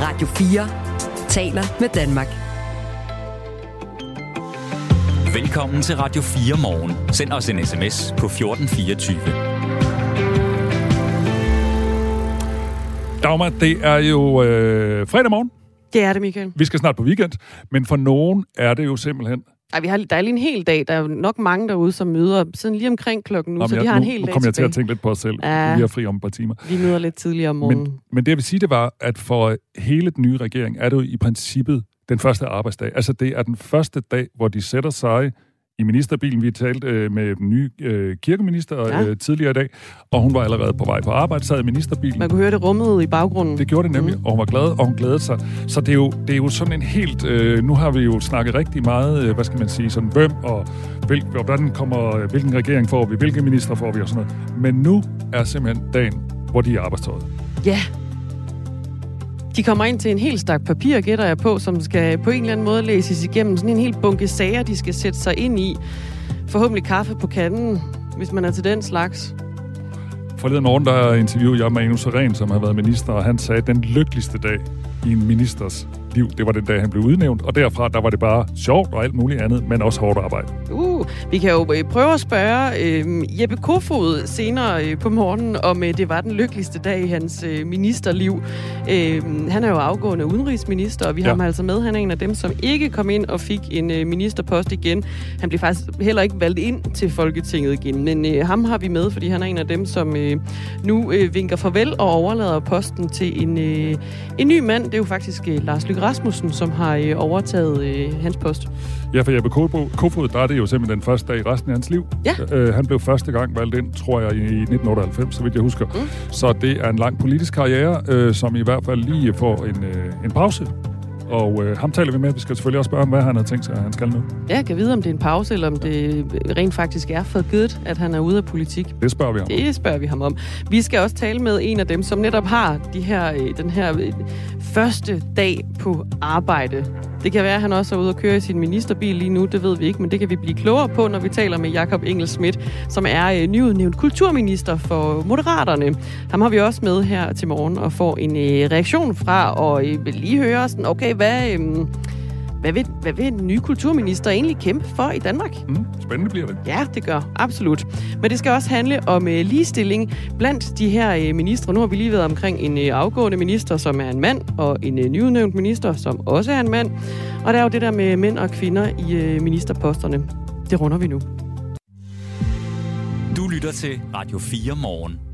Radio 4 taler med Danmark. Velkommen til Radio 4 morgen. Send os en sms på 1424. Dagmar, det er jo øh, fredag morgen. Det er det, Michael. Vi skal snart på weekend, men for nogen er det jo simpelthen... Ej, vi har, der er lige en hel dag. Der er jo nok mange derude, som møder sådan lige omkring klokken nu, Nå, så de jeg, har en nu, hel nu dag kommer jeg til at tænke lidt på os selv. Ja. Vi er fri om et par timer. Vi møder lidt tidligere om morgenen. Men, men det jeg vil sige, det var, at for hele den nye regering er det jo i princippet den første arbejdsdag. Altså det er den første dag, hvor de sætter sig i ministerbilen. Vi talte øh, med den nye øh, kirkeminister Ja. øh, tidligere i dag, og hun var allerede på vej på arbejde, sad i ministerbilen. Man kunne høre det rummet i baggrunden. Det gjorde det nemlig, og hun var glad, og hun glædede sig. Så det er jo, det er jo sådan en helt... Øh, nu har vi jo snakket rigtig meget, øh, hvad skal man sige, sådan hvem og hvil, hvordan kommer, øh, hvilken regering får vi, hvilke minister får vi og sådan noget. Men nu er simpelthen dagen, hvor de er arbejdstøjet. Ja. De kommer ind til en helt stak papir, gætter jeg på, som skal på en eller anden måde læses igennem. Sådan en hel bunke sager, de skal sætte sig ind i. Forhåbentlig kaffe på kanden, hvis man er til den slags. Forleden morgen, der interviewede jeg Magnus Ren, som har været minister, og han sagde, at den lykkeligste dag i en ministers liv, det var den dag, han blev udnævnt. Og derfra, der var det bare sjovt og alt muligt andet, men også hårdt arbejde. Uh, vi kan jo øh, prøve at spørge øh, Jeppe Kofod senere øh, på morgenen, om øh, det var den lykkeligste dag i hans øh, ministerliv. Øh, han er jo afgående udenrigsminister, og vi ja. Ja. har ham altså med. Han er en af dem, som ikke kom ind og fik en øh, ministerpost igen. Han blev faktisk heller ikke valgt ind til Folketinget igen, men øh, ham har vi med, fordi han er en af dem, som øh, nu øh, vinker farvel og overlader posten til en, øh, en ny mand. Det er jo faktisk øh, Lars Løkke Rasmussen, som har øh, overtaget øh, hans post. Ja, for Jeppe Kofod, Kofod, der er det jo simpelthen den første dag i resten af hans liv. Ja. Øh, han blev første gang valgt ind, tror jeg, i 1998, så vidt jeg husker. Mm. Så det er en lang politisk karriere, øh, som i hvert fald lige får en, øh, en pause. Og øh, ham taler vi med. Vi skal selvfølgelig også spørge ham, hvad han har tænkt sig, at han skal nu. Ja, jeg kan vide, om det er en pause, eller om det rent faktisk er for good, at han er ude af politik. Det spørger vi ham. om. Det spørger vi ham om. Vi skal også tale med en af dem, som netop har de her, øh, den her øh, første dag på arbejde. Det kan være, at han også er ude at køre i sin ministerbil lige nu, det ved vi ikke, men det kan vi blive klogere på, når vi taler med Jakob Engel Schmidt, som er øh, nyudnævnt kulturminister for Moderaterne. Ham har vi også med her til morgen og får en øh, reaktion fra, og øh, lige høre sådan, okay, hvad, øh, hvad, vil, hvad vil den nye kulturminister egentlig kæmpe for i Danmark? Mm, spændende bliver det. Ja, det gør absolut. Men det skal også handle om øh, ligestilling blandt de her øh, ministre. Nu har vi lige været omkring en øh, afgående minister, som er en mand, og en øh, nyudnævnt minister, som også er en mand. Og der er jo det der med mænd og kvinder i øh, ministerposterne. Det runder vi nu. Du lytter til Radio 4 morgen.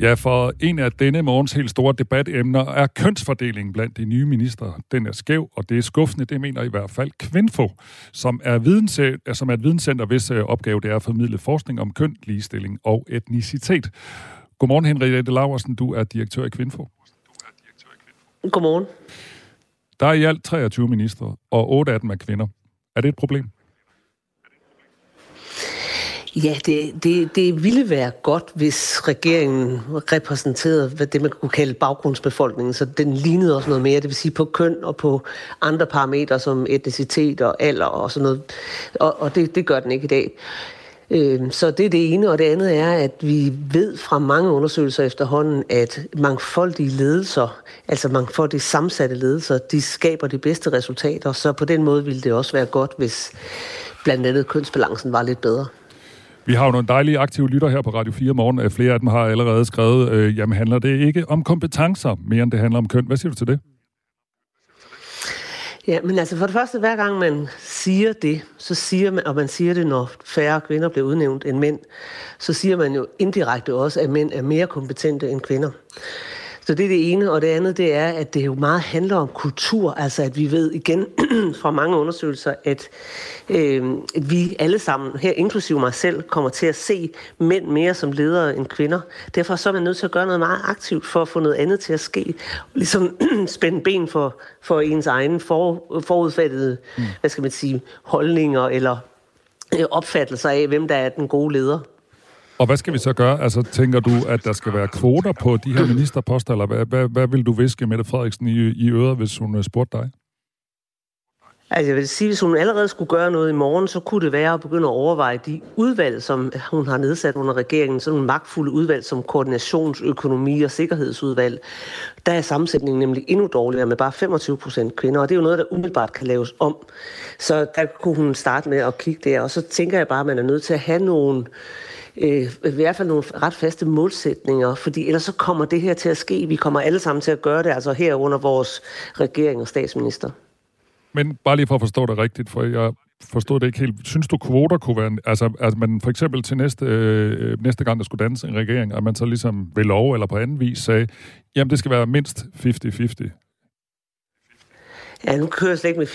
Ja, for en af denne morgens helt store debatemner er kønsfordelingen blandt de nye ministre. Den er skæv, og det er skuffende, det mener i hvert fald Kvinfo, som er, videnscenter, som er et videnscenter, hvis øh, opgave det er at formidle forskning om køn, ligestilling og etnicitet. Godmorgen, Henriette Laversen, du er direktør i Kvinfo. Godmorgen. Der er i alt 23 ministre, og 8 af dem er kvinder. Er det et problem? Ja, det, det, det ville være godt, hvis regeringen repræsenterede hvad det, man kunne kalde baggrundsbefolkningen, så den lignede også noget mere, det vil sige på køn og på andre parametre som etnicitet og alder og sådan noget. Og, og det, det gør den ikke i dag. Øh, Så det er det ene, og det andet er, at vi ved fra mange undersøgelser efterhånden, at mangfoldige ledelser, altså mangfoldige sammensatte ledelser, de skaber de bedste resultater, så på den måde ville det også være godt, hvis blandt andet kønsbalancen var lidt bedre. Vi har jo nogle dejlige aktive lytter her på Radio 4 morgen. Øh, flere af dem har allerede skrevet, øh, jamen handler det ikke om kompetencer, mere end det handler om køn. Hvad siger du til det? Ja, men altså for det første, hver gang man siger det, så siger man, og man siger det, når færre kvinder bliver udnævnt end mænd, så siger man jo indirekte også, at mænd er mere kompetente end kvinder. Så det er det ene, og det andet det er, at det jo meget handler om kultur, altså at vi ved igen fra mange undersøgelser, at, øh, at vi alle sammen, her inklusive mig selv, kommer til at se mænd mere som ledere end kvinder. Derfor så er man nødt til at gøre noget meget aktivt for at få noget andet til at ske. Ligesom spænde ben for, for ens egen for, forudfattede, mm. hvad skal man sige, holdninger eller øh, opfattelser af, hvem der er den gode leder. Og hvad skal vi så gøre? Altså, tænker du, at der skal være kvoter på de her ministerposter, eller hvad, hvad, hvad vil du viske Mette Frederiksen i, i øret, hvis hun øh, spurgte dig? Altså jeg vil sige, hvis hun allerede skulle gøre noget i morgen, så kunne det være at begynde at overveje de udvalg, som hun har nedsat under regeringen, sådan en magtfulde udvalg som koordinationsøkonomi og sikkerhedsudvalg. Der er sammensætningen nemlig endnu dårligere med bare 25 procent kvinder, og det er jo noget, der umiddelbart kan laves om. Så der kunne hun starte med at kigge der, og så tænker jeg bare, at man er nødt til at have nogle øh, i hvert fald nogle ret faste målsætninger, fordi ellers så kommer det her til at ske. Vi kommer alle sammen til at gøre det, altså her under vores regering og statsminister. Men bare lige for at forstå det rigtigt, for jeg forstod det ikke helt. Synes du, kvoter kunne være... Altså, at man for eksempel til næste, øh, næste gang, der skulle danse en regering, at man så ligesom ved lov eller på anden vis sagde, jamen det skal være mindst 50-50. Ja, nu kører jeg slet ikke med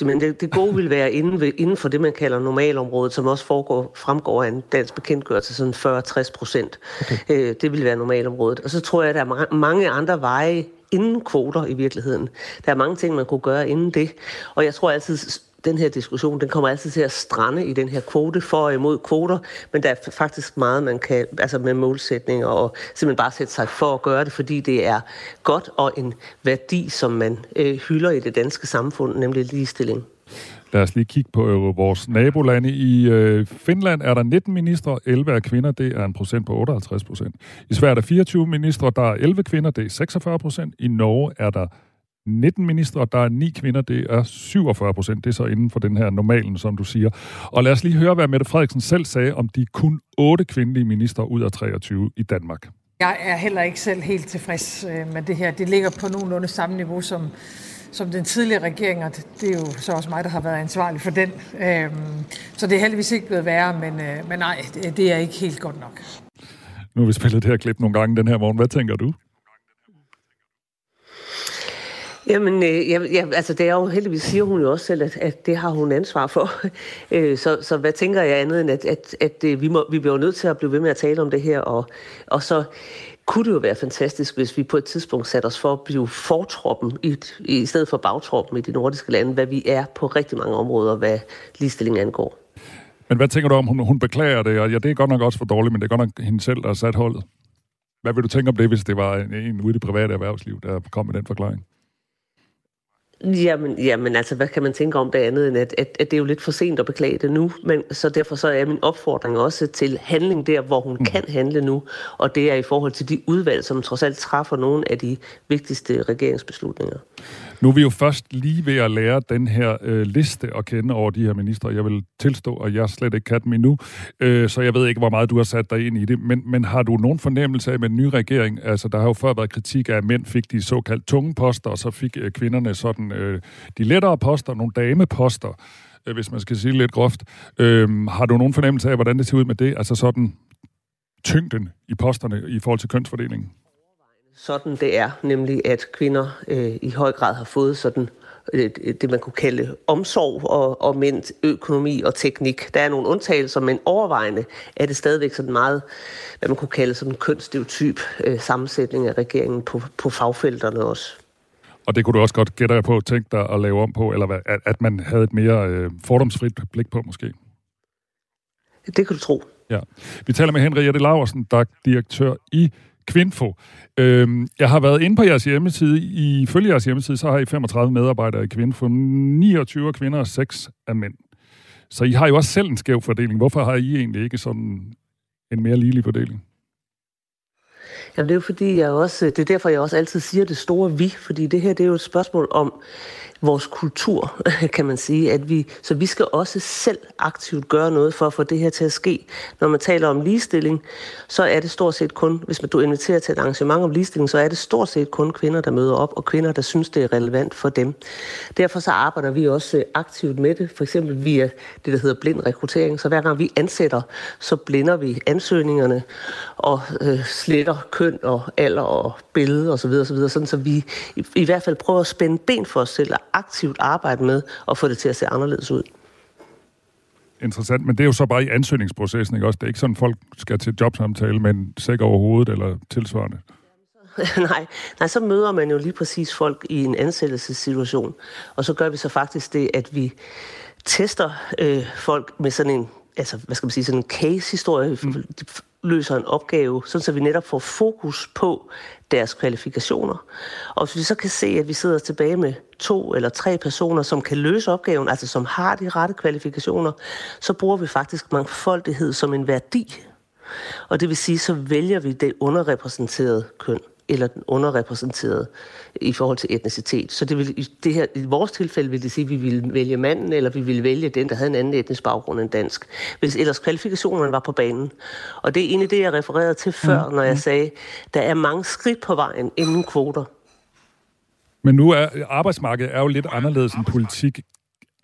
50-50, men det, det gode vil være inden, ved, inden for det, man kalder normalområdet, som også foregår, fremgår af en dansk bekendtgørelse, sådan 40-60 procent. Okay. Øh, det vil være normalområdet. Og så tror jeg, at der er mange andre veje inden kvoter i virkeligheden. Der er mange ting, man kunne gøre inden det. Og jeg tror altid, den her diskussion, den kommer altid til at strande i den her kvote for og imod kvoter, men der er faktisk meget, man kan, altså med målsætninger og simpelthen bare sætte sig for at gøre det, fordi det er godt og en værdi, som man øh, hylder i det danske samfund, nemlig ligestilling. Lad os lige kigge på øh, vores nabolande. I øh, Finland er der 19 ministre, 11 er kvinder, det er en procent på 58 procent. I Sverige er der 24 ministre, der er 11 kvinder, det er 46 procent. I Norge er der 19 ministre, der er 9 kvinder, det er 47 procent. Det er så inden for den her normalen, som du siger. Og lad os lige høre, hvad Mette Frederiksen selv sagde om de kun 8 kvindelige ministre ud af 23 i Danmark. Jeg er heller ikke selv helt tilfreds øh, med det her. Det ligger på nogenlunde samme niveau som, som den tidligere regering, og det er jo så også mig, der har været ansvarlig for den. Øhm, så det er heldigvis ikke blevet værre, men, øh, men nej, det er ikke helt godt nok. Nu har vi spillet det her klip nogle gange den her morgen. Hvad tænker du? Jamen, øh, ja, ja, altså det er jo heldigvis, siger hun jo også selv, at, at det har hun ansvar for. Øh, så, så hvad tænker jeg andet end, at, at, at øh, vi, må, vi bliver nødt til at blive ved med at tale om det her, og, og så kunne det jo være fantastisk, hvis vi på et tidspunkt satte os for at blive fortroppen i, i stedet for bagtroppen i de nordiske lande, hvad vi er på rigtig mange områder, hvad ligestilling angår. Men hvad tænker du om, hun, hun beklager det, og ja, det er godt nok også for dårligt, men det er godt nok hende selv, der har sat holdet. Hvad vil du tænke om det, hvis det var en, en ude i det private erhvervsliv, der kom med den forklaring? Jamen, jamen altså, hvad kan man tænke om det andet, end at, at, at det er jo lidt for sent at beklage det nu, men så derfor så er min opfordring også til handling der, hvor hun mm. kan handle nu, og det er i forhold til de udvalg, som trods alt træffer nogle af de vigtigste regeringsbeslutninger. Nu er vi jo først lige ved at lære den her øh, liste at kende over de her ministre. Jeg vil tilstå, at jeg slet ikke kan dem endnu, øh, så jeg ved ikke, hvor meget du har sat dig ind i det. Men, men har du nogen fornemmelse af med den nye regering? Altså, der har jo før været kritik af, at mænd fik de såkaldt tunge poster, og så fik øh, kvinderne sådan øh, de lettere poster, nogle dameposter, øh, hvis man skal sige lidt groft. Øh, har du nogen fornemmelse af, hvordan det ser ud med det? Altså sådan tyngden i posterne i forhold til kønsfordelingen? Sådan det er, nemlig at kvinder øh, i høj grad har fået sådan øh, det, man kunne kalde omsorg og, og mænd økonomi og teknik. Der er nogle undtagelser, men overvejende er det stadigvæk sådan meget, hvad man kunne kalde sådan en kønsstereotyp øh, sammensætning af regeringen på, på fagfelterne også. Og det kunne du også godt gætte på, tænke dig at lave om på, eller hvad, at, at man havde et mere øh, fordomsfrit blik på måske? Det kan du tro. Ja. Vi taler med Henriette Laversen, der er direktør i Kvinfo. Øhm, jeg har været inde på jeres hjemmeside. I følge jeres hjemmeside, så har I 35 medarbejdere i Kvinfo. 29 kvinder og 6 er mænd. Så I har jo også selv en skæv fordeling. Hvorfor har I egentlig ikke sådan en mere ligelig fordeling? Jamen, det er jo fordi, jeg også, det er derfor, jeg også altid siger det store vi, fordi det her, det er jo et spørgsmål om, vores kultur, kan man sige. At vi, så vi skal også selv aktivt gøre noget for at få det her til at ske. Når man taler om ligestilling, så er det stort set kun, hvis man du inviterer til et arrangement om ligestilling, så er det stort set kun kvinder, der møder op, og kvinder, der synes, det er relevant for dem. Derfor så arbejder vi også øh, aktivt med det, for eksempel via det, der hedder blind rekruttering. Så hver gang vi ansætter, så blinder vi ansøgningerne og øh, sletter køn og alder og billede osv., så, videre, sådan så vi i, i hvert fald prøver at spænde ben for os selv og aktivt arbejde med at få det til at se anderledes ud. Interessant, men det er jo så bare i ansøgningsprocessen, ikke også? Det er ikke sådan, folk skal til jobsamtale med en sæk over hovedet eller tilsvarende. nej, nej, så møder man jo lige præcis folk i en ansættelsessituation. Og så gør vi så faktisk det, at vi tester øh, folk med sådan en altså, hvad skal man sige, sådan en case-historie, mm. løser en opgave, sådan så vi netop får fokus på deres kvalifikationer. Og hvis vi så kan se, at vi sidder tilbage med to eller tre personer, som kan løse opgaven, altså som har de rette kvalifikationer, så bruger vi faktisk mangfoldighed som en værdi. Og det vil sige, så vælger vi det underrepræsenterede køn eller den underrepræsenterede i forhold til etnicitet. Så det vil, i, det her, i vores tilfælde vil det sige, at vi ville vælge manden, eller vi ville vælge den, der havde en anden etnisk baggrund end dansk. Hvis ellers kvalifikationerne var på banen. Og det er egentlig det, jeg refererede til før, mm. når jeg mm. sagde, der er mange skridt på vejen inden kvoter. Men nu er arbejdsmarkedet er jo lidt anderledes end politik.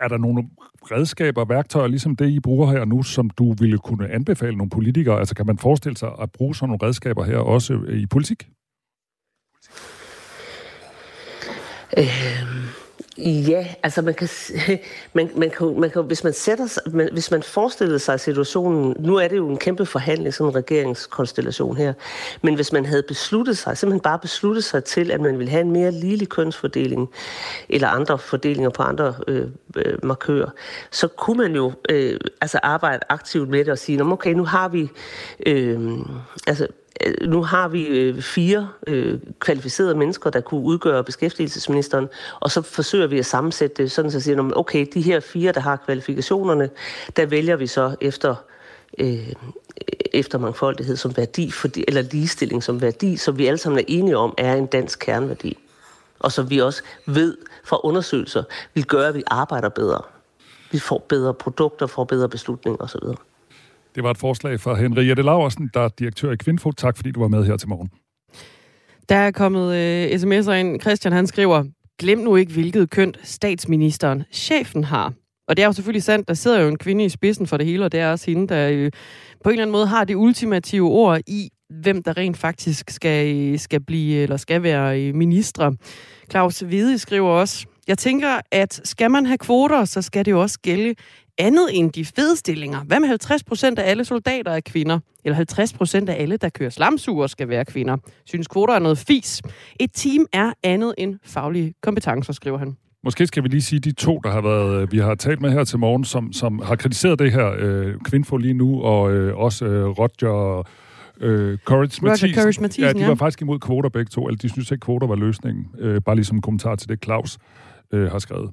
Er der nogle redskaber, værktøjer, ligesom det, I bruger her nu, som du ville kunne anbefale nogle politikere? Altså kan man forestille sig at bruge sådan nogle redskaber her også i politik? Øh, ja, altså man kan, man, man kan, man kan, hvis man sætter sig, man, hvis man forestiller sig situationen, nu er det jo en kæmpe forhandling, sådan en regeringskonstellation her, men hvis man havde besluttet sig, simpelthen bare besluttet sig til, at man ville have en mere ligelig kønsfordeling, eller andre fordelinger på andre øh, øh, markører, så kunne man jo øh, altså arbejde aktivt med det og sige, okay, nu har vi, øh, altså Øh, nu har vi øh, fire øh, kvalificerede mennesker, der kunne udgøre beskæftigelsesministeren, og så forsøger vi at sammensætte det sådan, så siger man, okay, de her fire, der har kvalifikationerne, der vælger vi så efter øh, efter mangfoldighed som værdi, fordi, eller ligestilling som værdi, som vi alle sammen er enige om, er en dansk kerneværdi. Og som vi også ved fra undersøgelser, vil gøre, at vi arbejder bedre. Vi får bedre produkter, får bedre beslutninger osv. Det var et forslag fra Henriette Laversen, der er direktør i Kvinfo. Tak fordi du var med her til morgen. Der er kommet øh, sms'er ind. Christian han skriver, glem nu ikke, hvilket køn statsministeren, chefen har. Og det er jo selvfølgelig sandt, der sidder jo en kvinde i spidsen for det hele, og det er også hende, der øh, på en eller anden måde har det ultimative ord i, hvem der rent faktisk skal, øh, skal blive eller skal være minister. ministre. Claus Hvide skriver også, jeg tænker, at skal man have kvoter, så skal det jo også gælde andet end de fede stillinger. Hvad med 50 procent af alle soldater er kvinder? Eller 50 procent af alle, der kører slamsuger, skal være kvinder? Synes kvoter er noget fis? Et team er andet end faglige kompetencer, skriver han. Måske skal vi lige sige de to, der har været, øh, vi har talt med her til morgen, som, som har kritiseret det her øh, kvindfo lige nu, og øh, også øh, Roger øh, Courage Mathisen. Courage Mathisen. Ja, de var ja. faktisk imod kvoter begge to, eller de synes ikke, kvoter var løsningen. Øh, bare lige som kommentar til det, Claus øh, har skrevet.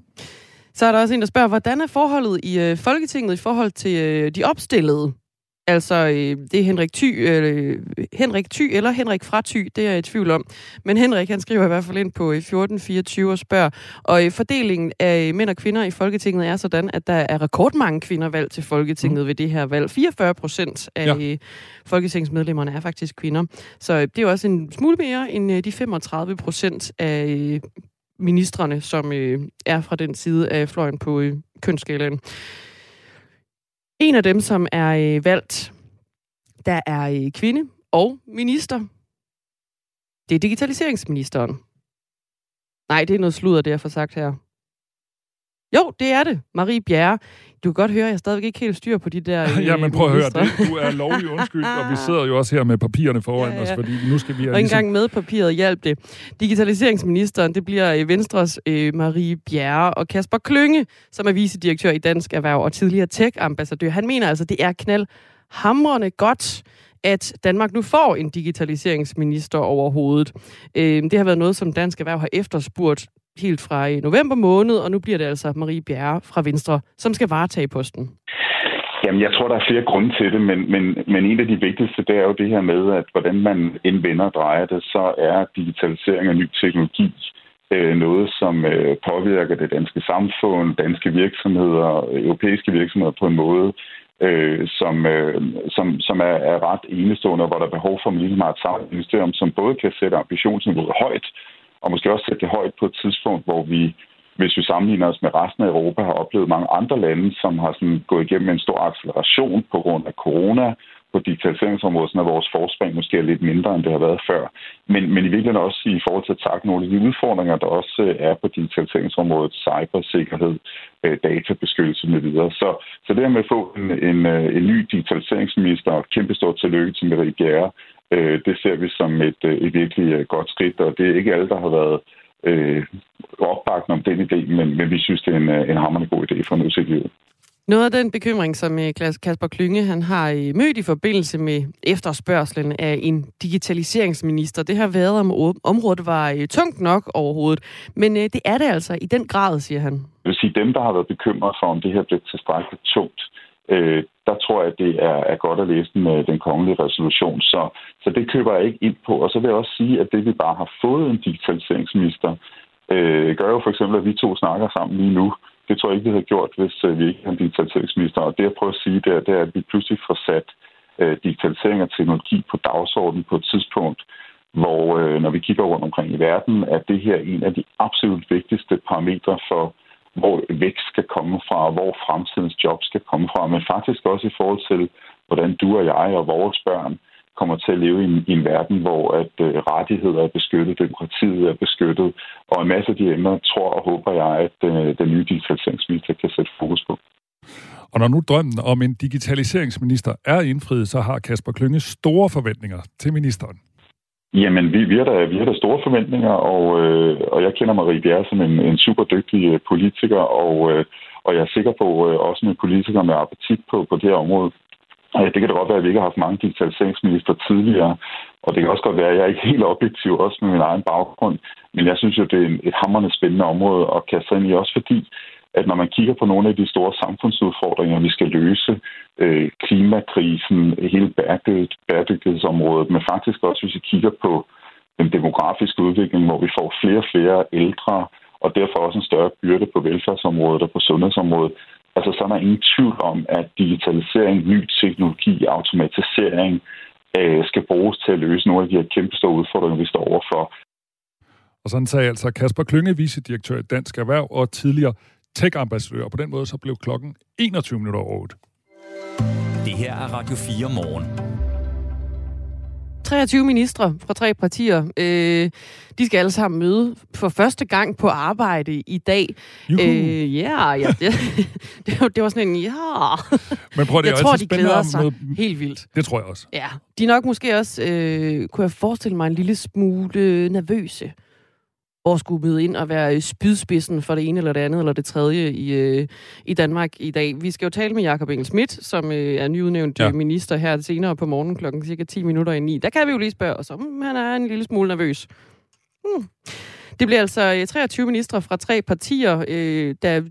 Så er der også en, der spørger, hvordan er forholdet i øh, Folketinget i forhold til øh, de opstillede? Altså, øh, det er Henrik Ty, øh, Henrik Ty eller Henrik fra Ty, det er jeg i tvivl om. Men Henrik, han skriver i hvert fald ind på 1424 øh, og spørger, og øh, fordelingen af mænd og kvinder i Folketinget er sådan, at der er rekordmange kvinder valgt til Folketinget mm. ved det her valg. 44 procent af ja. folketingsmedlemmerne er faktisk kvinder. Så øh, det er jo også en smule mere end øh, de 35 procent af øh, ministerne, som øh, er fra den side af fløjen på øh, kønsskalaen. En af dem, som er øh, valgt, der er øh, kvinde og minister, det er digitaliseringsministeren. Nej, det er noget sludder, det jeg får sagt her. Jo, det er det. Marie Bjerre. Du kan godt høre, at jeg stadigvæk ikke helt styr på de der Ja, men prøv at høre, det. du er lovlig undskyld, og vi sidder jo også her med papirerne foran ja, ja. os, fordi nu skal vi... Og ligesom... engang med papiret hjælp det. Digitaliseringsministeren, det bliver øh, Venstres øh, Marie Bjerre og Kasper Klynge, som er vicedirektør i Dansk Erhverv og tidligere tech-ambassadør. Han mener altså, det er knald hamrende godt, at Danmark nu får en digitaliseringsminister overhovedet. Øh, det har været noget, som Dansk Erhverv har efterspurgt helt fra i november måned, og nu bliver det altså Marie Bjerre fra Venstre, som skal varetage posten. Jamen, jeg tror, der er flere grunde til det, men, men, men en af de vigtigste, det er jo det her med, at hvordan man indvender og drejer det, så er digitalisering og ny teknologi øh, noget, som øh, påvirker det danske samfund, danske virksomheder, europæiske virksomheder på en måde, øh, som, øh, som, som er, er ret enestående, hvor der er behov for, at man ligesom har et samlet ministerium, som både kan sætte ambitionsniveauet højt, og måske også sætte det højt på et tidspunkt, hvor vi, hvis vi sammenligner os med resten af Europa, har oplevet mange andre lande, som har sådan gået igennem en stor acceleration på grund af corona, på digitaliseringsområdet, så vores forspring måske er lidt mindre, end det har været før. Men, men i virkeligheden også i forhold til at takke nogle af de udfordringer, der også øh, er på digitaliseringsområdet, cybersikkerhed, øh, databeskyttelse med videre. Så, så det her med at få en, en, øh, en ny digitaliseringsminister, og kæmpe stort tillykke til Marie Gjerre, det ser vi som et, et virkelig godt skridt, og det er ikke alle, der har været øh, opbakende om den idé, men, men vi synes, det er en, en hammerende god idé for en Noget af den bekymring, som øh, Kasper Klynge han har øh, mødt i forbindelse med efterspørgselen af en digitaliseringsminister, det har været om området var øh, tungt nok overhovedet. Men det er det altså i den grad, siger han. Jeg vil sige, dem, der har været bekymret for, om det her bliver tilstrækkeligt tungt, øh, der tror jeg, at det er, er godt at læse den, øh, den kongelige resolution. Så, så det køber jeg ikke ind på. Og så vil jeg også sige, at det vi bare har fået en digitaliseringsminister, øh, gør jo for eksempel, at vi to snakker sammen lige nu. Det tror jeg ikke, vi havde gjort, hvis øh, vi ikke havde en digitaliseringsminister. Og det, jeg prøver at sige, det er, det er at vi pludselig får sat øh, digitalisering og teknologi på dagsordenen på et tidspunkt, hvor øh, når vi kigger rundt omkring i verden, er det her en af de absolut vigtigste parametre for, hvor vækst skal komme fra, og hvor fremtidens job skal komme fra, men faktisk også i forhold til, hvordan du og jeg og vores børn kommer til at leve i en, i en verden, hvor at øh, rettigheder er beskyttet, demokratiet er beskyttet, og en masse af de emner tror og håber jeg, at øh, den nye digitaliseringsminister kan sætte fokus på. Og når nu drømmen om en digitaliseringsminister er indfriet, så har Kasper Klynge store forventninger til ministeren. Jamen, vi, vi, har, da, vi har da store forventninger, og, øh, og jeg kender Marie Bjerre som en, en super dygtig øh, politiker, og, øh, og jeg er sikker på, øh, også med politikere med appetit på, på det her område, det kan da godt være, at vi ikke har haft mange digitaliseringsminister tidligere, og det kan også godt være, at jeg er ikke helt objektiv, også med min egen baggrund. Men jeg synes jo, det er et hammerende spændende område at kaste ind i, også fordi, at når man kigger på nogle af de store samfundsudfordringer, vi skal løse, øh, klimakrisen, hele bæredygtighedsområdet, men faktisk også, hvis vi kigger på den demografiske udvikling, hvor vi får flere og flere ældre, og derfor også en større byrde på velfærdsområdet og på sundhedsområdet, Altså, så er der ingen tvivl om, at digitalisering, ny teknologi, automatisering øh, skal bruges til at løse nogle af de her kæmpe store udfordringer, vi står overfor. Og sådan sagde altså Kasper Klynge, vicedirektør i Dansk Erhverv og tidligere tech-ambassadør. På den måde så blev klokken 21 minutter over 8. Det her er Radio 4 morgen. 23 ministre fra tre partier. Øh, de skal alle sammen møde for første gang på arbejde i dag. Øh, yeah, ja, det, det, var, det var sådan en, ja. Men prøv, det jeg tror, de glæder sig med... helt vildt. Det tror jeg også. Ja, de er nok måske også, øh, kunne jeg forestille mig, en lille smule nervøse at skulle møde ind og være spydspidsen for det ene eller det andet eller det tredje i, øh, i Danmark i dag. Vi skal jo tale med Jakob Engel Schmidt, som øh, er nyudnævnt ja. minister her senere på morgen klokken cirka 10 minutter i 9. Der kan vi jo lige spørge os om, han er en lille smule nervøs. Hmm. Det bliver altså 23 ministre fra tre partier, øh, der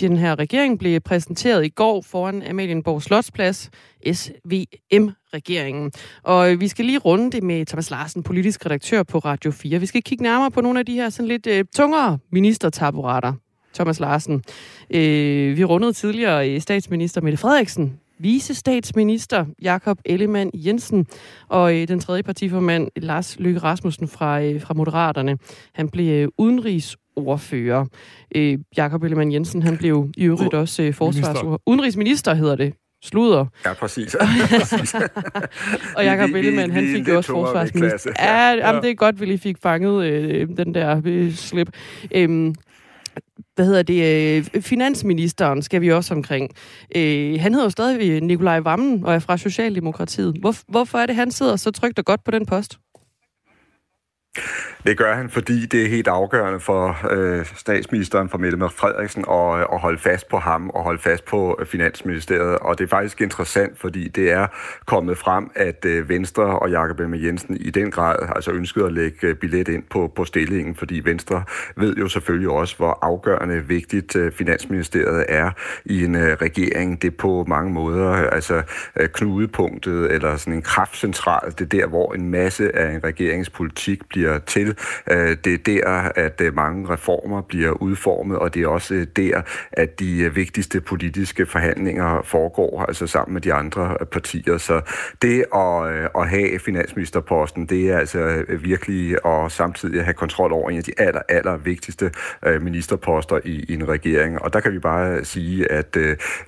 den her regering blev præsenteret i går foran Amalienborg Slotsplads, SVM-regeringen. Og vi skal lige runde det med Thomas Larsen, politisk redaktør på Radio 4. Vi skal kigge nærmere på nogle af de her sådan lidt uh, tungere ministertaburater. Thomas Larsen. Uh, vi rundede tidligere øh, statsminister Mette Frederiksen vice statsminister Jakob Ellemann Jensen og øh, den tredje partiformand Lars Løkke Rasmussen fra, øh, fra Moderaterne. Han blev øh, udenrigsordfører. Øh, Jakob Ellemann Jensen han blev i øvrigt også øh, forsvarsordfører. Udenrigsminister hedder det. Sluder. Ja, præcis. og Jakob Ellemann, han fik jo også forsvarsminister. Ja, ja. Jamen, det er godt, vi lige fik fanget øh, den der øh, slip. Øhm, hvad hedder det, øh, finansministeren skal vi også omkring. Øh, han hedder jo stadig Nikolaj Vammen og er fra Socialdemokratiet. Hvor, hvorfor er det, han sidder så trygt og godt på den post? Det gør han, fordi det er helt afgørende for øh, statsministeren, for Mette Frederiksen, at, øh, at holde fast på ham og holde fast på øh, Finansministeriet. Og det er faktisk interessant, fordi det er kommet frem, at øh, Venstre og Jakob Ellemann Jensen i den grad altså ønskede at lægge øh, billet ind på, på stillingen, fordi Venstre ved jo selvfølgelig også, hvor afgørende vigtigt øh, Finansministeriet er i en øh, regering. Det er på mange måder altså øh, knudepunktet eller sådan en kraftcentral. Det er der, hvor en masse af en regeringspolitik bliver til Øh, det er der, at øh, mange reformer bliver udformet, og det er også øh, der, at de øh, vigtigste politiske forhandlinger foregår, altså sammen med de andre partier. Så det at, at have finansministerposten, det er altså virkelig at samtidig have kontrol over en af de aller, aller vigtigste ministerposter i, i en regering. Og der kan vi bare sige, at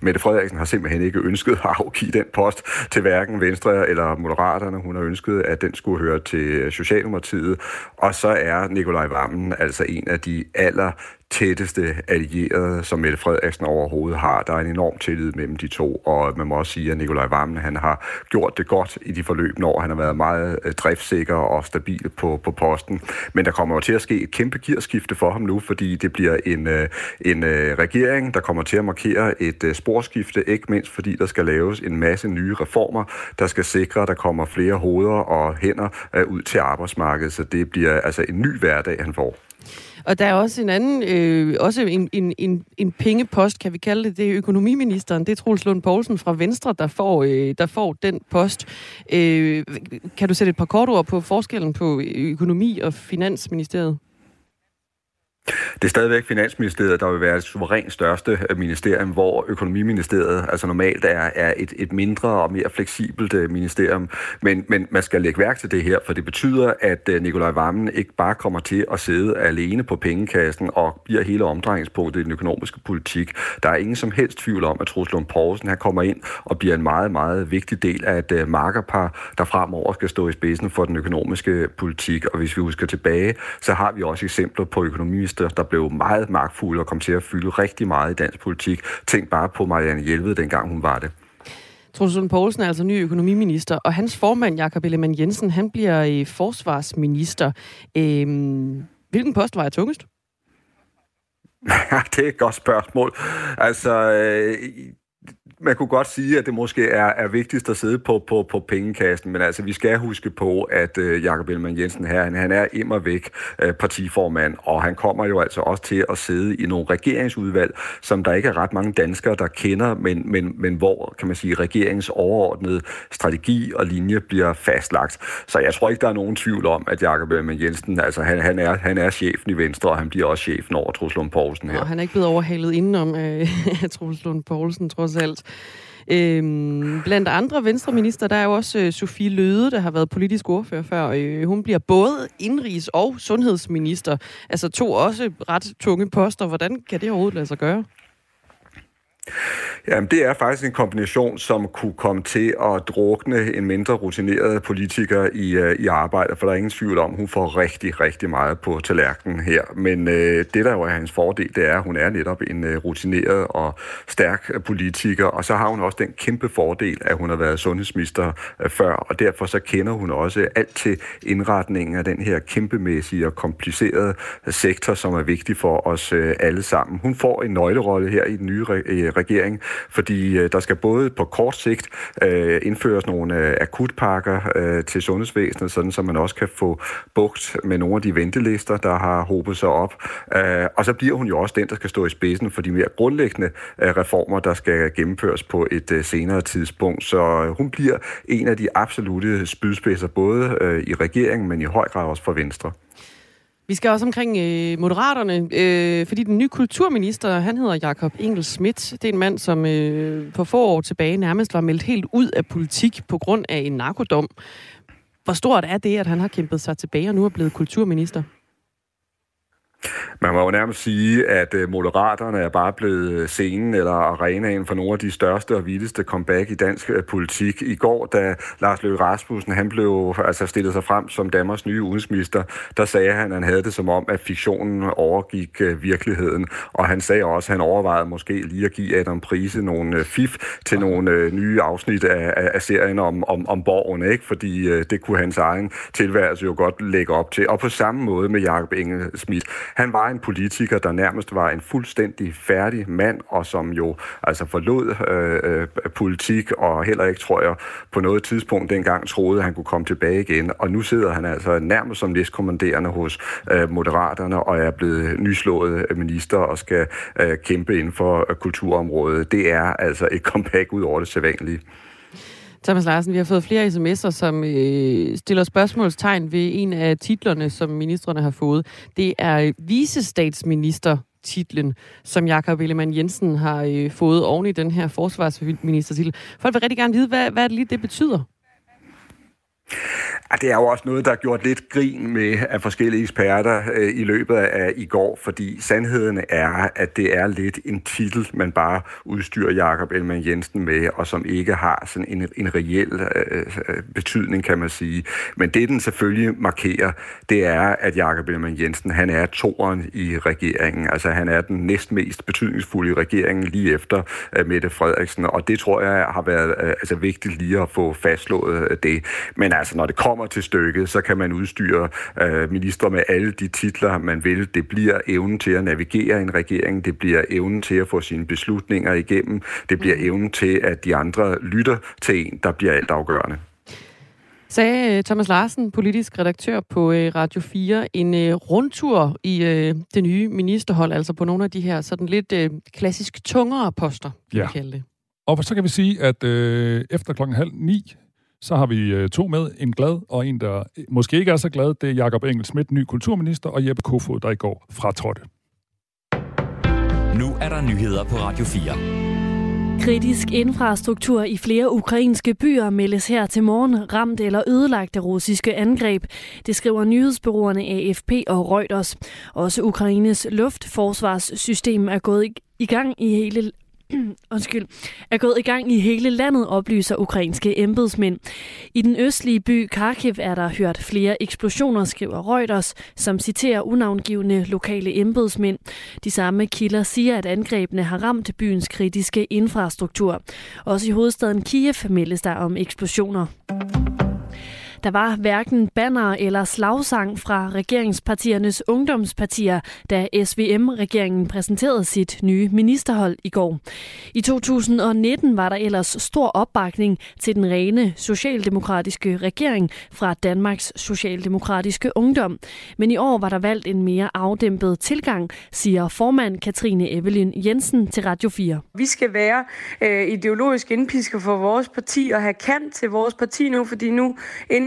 Mette Frederiksen har simpelthen ikke ønsket at afgive den post til hverken Venstre eller Moderaterne. Hun har ønsket, at den skulle høre til Socialdemokratiet. Og så er Nikolaj Vammen altså en af de aller tætteste allierede, som Mette Frederiksen overhovedet har. Der er en enorm tillid mellem de to, og man må også sige, at Nikolaj Vammen han har gjort det godt i de forløb, når han har været meget øh, driftsikker og stabil på, på posten. Men der kommer jo til at ske et kæmpe gearskifte for ham nu, fordi det bliver en, øh, en øh, regering, der kommer til at markere et sporskifte, ikke mindst fordi der skal laves en masse nye reformer, der skal sikre, at der kommer flere hoveder og hænder ud til arbejdsmarkedet. Så det bliver altså en ny hverdag, han får. Og der er også en anden, øh, også en, en, en, en pengepost, kan vi kalde det, det er økonomiministeren, det er Troels Lund Poulsen fra Venstre, der får, øh, der får den post. Øh, kan du sætte et par kort ord på forskellen på økonomi og finansministeriet? Det er stadigvæk Finansministeriet, der vil være det suverænt største øh, ministerium, hvor Økonomiministeriet altså normalt er, er et, et mindre og mere fleksibelt øh, ministerium. Men, men man skal lægge værk til det her, for det betyder, at øh, Nikolaj Vammen ikke bare kommer til at sidde alene på pengekassen og bliver hele omdrejningspunktet i den økonomiske politik. Der er ingen som helst tvivl om, at Truls Lund Poulsen her kommer ind og bliver en meget, meget vigtig del af et markerpar, der fremover skal stå i spidsen for den økonomiske politik. Og hvis vi husker tilbage, så har vi også eksempler på økonomiministeriet minister, der blev meget magtfuld og kom til at fylde rigtig meget i dansk politik. Tænk bare på Marianne Hjelved, dengang hun var det. Truls Poulsen er altså ny økonomiminister, og hans formand, Jakob Ellemann Jensen, han bliver forsvarsminister. Øhm, hvilken post var jeg tungest? det er et godt spørgsmål. Altså, øh, man kunne godt sige, at det måske er, er vigtigst at sidde på, på, på pengekassen, men altså, vi skal huske på, at øh, Jakob Ellemann Jensen her, han, han er immer væk øh, partiformand, og han kommer jo altså også til at sidde i nogle regeringsudvalg, som der ikke er ret mange danskere, der kender, men, men, men hvor, kan man sige, regeringens overordnede strategi og linje bliver fastlagt. Så jeg tror ikke, der er nogen tvivl om, at Jakob Ellemann Jensen, altså han, han, er, han er chefen i Venstre, og han bliver også chefen over Truslund Poulsen her. Og han er ikke blevet overhalet indenom øh, Truslund Poulsen, trods alt. Øhm, blandt andre venstreminister, der er jo også øh, Sofie Løde, der har været politisk ordfører før. Øh, hun bliver både indrigs- og sundhedsminister. Altså to også ret tunge poster. Hvordan kan det overhovedet lade sig gøre? Jamen, det er faktisk en kombination, som kunne komme til at drukne en mindre rutineret politiker i, øh, i arbejde, for der er ingen tvivl om, hun får rigtig, rigtig meget på tallerkenen her. Men øh, det, der jo er hans fordel, det er, at hun er netop en øh, rutineret og stærk øh, politiker, og så har hun også den kæmpe fordel, at hun har været sundhedsminister øh, før, og derfor så kender hun også alt til indretningen af den her kæmpemæssige og komplicerede sektor, som er vigtig for os øh, alle sammen. Hun får en nøglerolle her i den nye re- øh, regering, fordi øh, der skal både på kort sigt øh, indføres nogle øh, akutpakker øh, til sundhedsvæsenet, sådan så man også kan få bugt med nogle af de ventelister, der har hobet sig op. Øh, og så bliver hun jo også den, der skal stå i spidsen for de mere grundlæggende øh, reformer, der skal gennemføres på et øh, senere tidspunkt. Så øh, hun bliver en af de absolute spydspidser, både øh, i regeringen, men i høj grad også for Venstre. Vi skal også omkring øh, Moderaterne, øh, fordi den nye kulturminister, han hedder Jakob Engel Schmidt. Det er en mand, som øh, for få år tilbage nærmest var meldt helt ud af politik på grund af en narkodom. Hvor stort er det, at han har kæmpet sig tilbage og nu er blevet kulturminister? Man må jo nærmest sige, at øh, Moderaterne er bare blevet øh, scenen eller arenaen for nogle af de største og vildeste comeback i dansk øh, politik. I går, da Lars Løkke Rasmussen han blev altså stillet sig frem som Danmarks nye udenrigsminister, der sagde han, at han havde det som om, at fiktionen overgik virkeligheden. Og han sagde også, at han overvejede måske lige at give Adam Prise nogle fif til nogle nye afsnit af, af serien om, om, om borgen, ikke? fordi det kunne hans egen tilværelse jo godt lægge op til. Og på samme måde med Jakob Engel Schmidt. Han var en politiker, der nærmest var en fuldstændig færdig mand, og som jo altså forlod øh, øh, politik, og heller ikke, tror jeg, på noget tidspunkt dengang troede, at han kunne komme tilbage igen. Og nu sidder han altså nærmest som næstkommanderende hos øh, Moderaterne, og er blevet nyslået minister og skal øh, kæmpe inden for øh, kulturområdet. Det er altså et comeback ud over det sædvanlige. Thomas Larsen, vi har fået flere sms'er, som øh, stiller spørgsmålstegn ved en af titlerne, som ministerne har fået. Det er øh, visestatsminister titlen, som Jakob Ellemann Jensen har øh, fået oven i den her forsvarsministertitel. Folk vil rigtig gerne vide, hvad, hvad det lige det betyder det er jo også noget, der har gjort lidt grin med af forskellige eksperter øh, i løbet af i går, fordi sandheden er, at det er lidt en titel, man bare udstyrer Jakob Elman Jensen med, og som ikke har sådan en, en reel øh, øh, betydning, kan man sige. Men det, den selvfølgelig markerer, det er, at Jakob Elman Jensen, han er toren i regeringen. Altså, han er den næstmest betydningsfulde i regeringen lige efter øh, Mette Frederiksen, og det tror jeg har været øh, altså, vigtigt lige at få fastslået øh, det. Men altså, når det kommer til stykket, så kan man udstyre øh, minister med alle de titler, man vil. Det bliver evnen til at navigere en regering, det bliver evnen til at få sine beslutninger igennem, det bliver mm. evnen til, at de andre lytter til en, der bliver altafgørende. Sagde øh, Thomas Larsen, politisk redaktør på øh, Radio 4, en rundtur i det nye ministerhold, altså på nogle af de her sådan lidt klassisk tungere poster, kan ja. kalde det. Og så kan vi sige, at øh, efter klokken halv ni, så har vi øh, to med, en glad og en, der måske ikke er så glad. Det er Jakob Engel Schmidt, ny kulturminister, og Jeppe Kofod, der i går fratrådte. Nu er der nyheder på Radio 4. Kritisk infrastruktur i flere ukrainske byer meldes her til morgen ramt eller ødelagt af russiske angreb. Det skriver nyhedsbyråerne AFP og Reuters. Også Ukraines luftforsvarssystem er gået i gang i hele undskyld, er gået i gang i hele landet, oplyser ukrainske embedsmænd. I den østlige by Kharkiv er der hørt flere eksplosioner, skriver Reuters, som citerer unavngivende lokale embedsmænd. De samme kilder siger, at angrebene har ramt byens kritiske infrastruktur. Også i hovedstaden Kiev meldes der om eksplosioner. Der var hverken banner eller slagsang fra regeringspartiernes ungdomspartier, da SVM-regeringen præsenterede sit nye ministerhold i går. I 2019 var der ellers stor opbakning til den rene socialdemokratiske regering fra Danmarks Socialdemokratiske Ungdom. Men i år var der valgt en mere afdæmpet tilgang, siger formand Katrine Evelyn Jensen til Radio 4. Vi skal være øh, ideologisk indpisker for vores parti og have kant til vores parti nu, fordi nu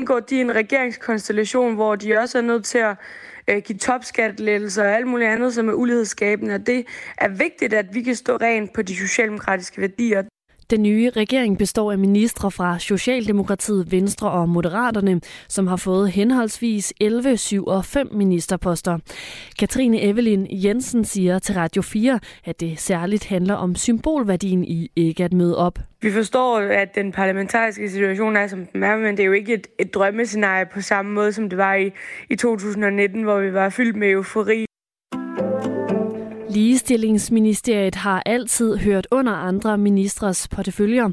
indgår de i en regeringskonstellation, hvor de også er nødt til at øh, give topskattelettelser og alt muligt andet, som er ulighedsskabende. Og det er vigtigt, at vi kan stå rent på de socialdemokratiske værdier. Den nye regering består af ministre fra Socialdemokratiet, Venstre og Moderaterne, som har fået henholdsvis 11, 7 og 5 ministerposter. Katrine Evelyn Jensen siger til Radio 4, at det særligt handler om symbolværdien i ikke at møde op. Vi forstår, at den parlamentariske situation er, som den er, men det er jo ikke et, et drømmescenarie på samme måde, som det var i, i 2019, hvor vi var fyldt med eufori Ligestillingsministeriet har altid hørt under andre ministres porteføljer,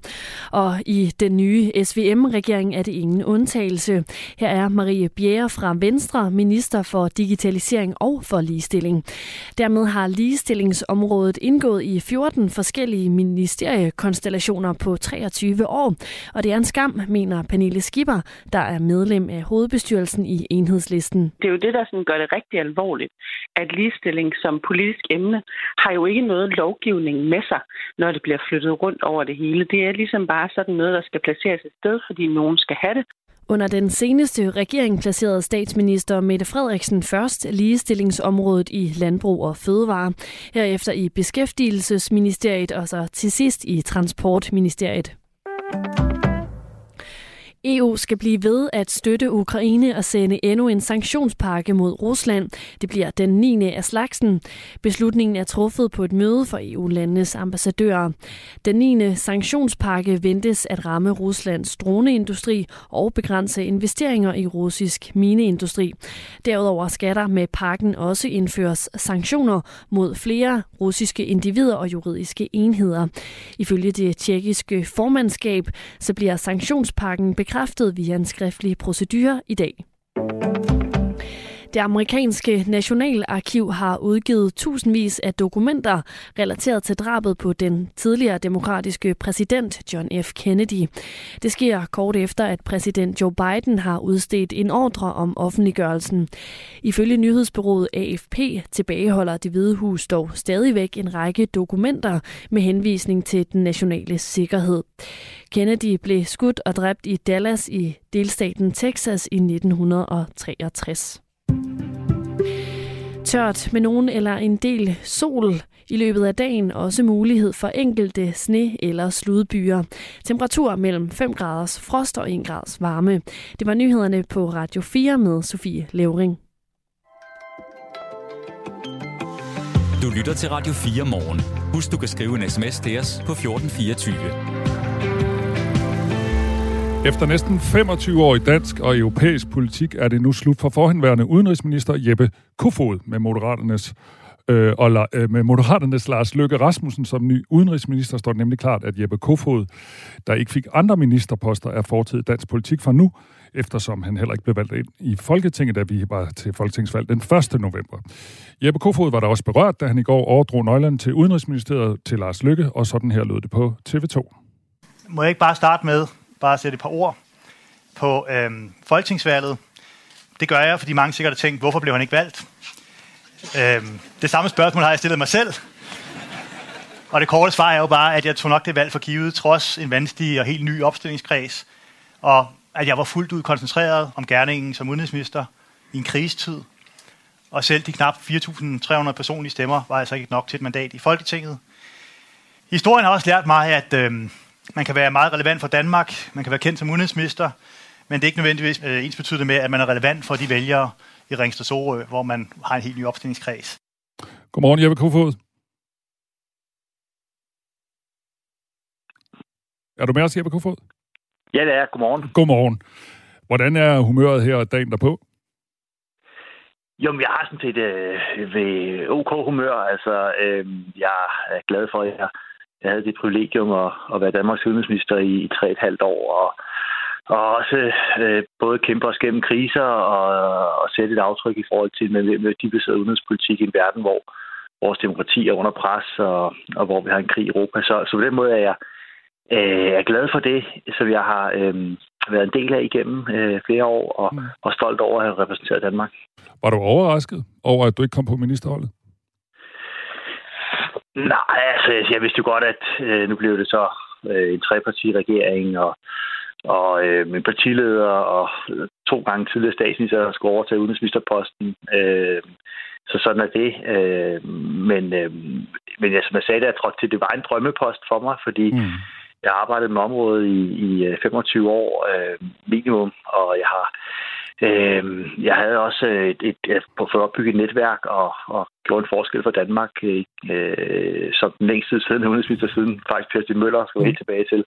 og i den nye SVM-regering er det ingen undtagelse. Her er Marie Bjerre fra Venstre, minister for digitalisering og for ligestilling. Dermed har ligestillingsområdet indgået i 14 forskellige ministeriekonstellationer på 23 år, og det er en skam, mener Pernille Skipper, der er medlem af hovedbestyrelsen i Enhedslisten. Det er jo det, der sådan gør det rigtig alvorligt, at ligestilling som politisk emne emne, har jo ikke noget lovgivning med sig, når det bliver flyttet rundt over det hele. Det er ligesom bare sådan noget, der skal placeres et sted, fordi nogen skal have det. Under den seneste regering placerede statsminister Mette Frederiksen først ligestillingsområdet i landbrug og fødevare, herefter i beskæftigelsesministeriet og så til sidst i transportministeriet. EU skal blive ved at støtte Ukraine og sende endnu en sanktionspakke mod Rusland. Det bliver den 9. af slagsen. Beslutningen er truffet på et møde for EU-landenes ambassadører. Den 9. sanktionspakke ventes at ramme Ruslands droneindustri og begrænse investeringer i russisk mineindustri. Derudover skal der med pakken også indføres sanktioner mod flere russiske individer og juridiske enheder. Ifølge det tjekkiske formandskab, så bliver sanktionspakken begrænset bekræftet via en skriftlig procedure i dag. Det amerikanske nationalarkiv har udgivet tusindvis af dokumenter relateret til drabet på den tidligere demokratiske præsident John F. Kennedy. Det sker kort efter, at præsident Joe Biden har udstedt en ordre om offentliggørelsen. Ifølge nyhedsbyrået AFP tilbageholder det hvide hus dog stadigvæk en række dokumenter med henvisning til den nationale sikkerhed. Kennedy blev skudt og dræbt i Dallas i delstaten Texas i 1963. Tørt med nogen eller en del sol I løbet af dagen også mulighed for enkelte sne- eller sludbyer. Temperatur mellem 5 graders frost og 1 graders varme. Det var nyhederne på Radio 4 med Sofie Levering. Du lytter til Radio 4 morgen. Husk, du kan skrive en sms til os på 1424. Efter næsten 25 år i dansk og europæisk politik er det nu slut for forhenværende udenrigsminister Jeppe Kofod med Moderaternes øh, og øh, med Moderaternes Lars Løkke Rasmussen som ny udenrigsminister står det nemlig klart, at Jeppe Kofod, der ikke fik andre ministerposter, er fortid dansk politik fra nu, eftersom han heller ikke blev valgt ind i Folketinget, da vi var til folketingsvalg den 1. november. Jeppe Kofod var der også berørt, da han i går overdrog nøglerne til Udenrigsministeriet til Lars Lykke, og sådan her lød det på TV2. Må jeg ikke bare starte med bare sætte et par ord på øhm, folketingsvalget? Det gør jeg, fordi mange sikkert har tænkt, hvorfor blev han ikke valgt? Øhm, det samme spørgsmål har jeg stillet mig selv. Og det korte svar er jo bare, at jeg tog nok det valg for givet, trods en vanskelig og helt ny opstillingskreds, og at jeg var fuldt ud koncentreret om gerningen som udenrigsminister i en krisetid. Og selv de knap 4.300 personlige stemmer var altså ikke nok til et mandat i Folketinget. Historien har også lært mig, at øh, man kan være meget relevant for Danmark, man kan være kendt som udenrigsminister, men det er ikke nødvendigvis øh, ens betydende med, at man er relevant for de vælgere i Ringsted Sorø, hvor man har en helt ny opstillingskreds. Godmorgen, Jeppe Kofod. Er du med os, Jeppe Kofod? Ja, det er. Godmorgen. Godmorgen. Hvordan er humøret her dagen derpå? Jo, men jeg har sådan set øh, ved OK humør. Altså, øh, jeg er glad for, at jeg, jeg havde det privilegium at, at være Danmarks udenrigsminister i, i tre et halvt år, og, og også øh, både kæmpe os gennem kriser og, og sætte et aftryk i forhold til med, de udenrigspolitik i en verden, hvor vores demokrati er under pres, og, og hvor vi har en krig i Europa. Så, så på den måde er jeg, øh, er glad for det, som jeg har øh, været en del af igennem øh, flere år, og, mm. og stolt over at have repræsenteret Danmark. Var du overrasket over, at du ikke kom på ministerholdet? Nej, altså jeg vidste jo godt, at øh, nu blev det så øh, en trepartiregering, og, og øh, min partileder og to gange tidligere statsminister skulle overtage udenrigsministerposten. Øh, så sådan er det. Øh, men øh, men ja, som jeg sagde, da jeg trådte til, det var en drømmepost for mig, fordi mm. Jeg har arbejdet med området i, i 25 øh, år øh, minimum, og jeg har øh, jeg havde også et, et, et, fået opbygget et netværk og, og gjort en forskel for Danmark øh, som den længste siden udenrigsminister siden faktisk Per Stig Møller skal helt tilbage til.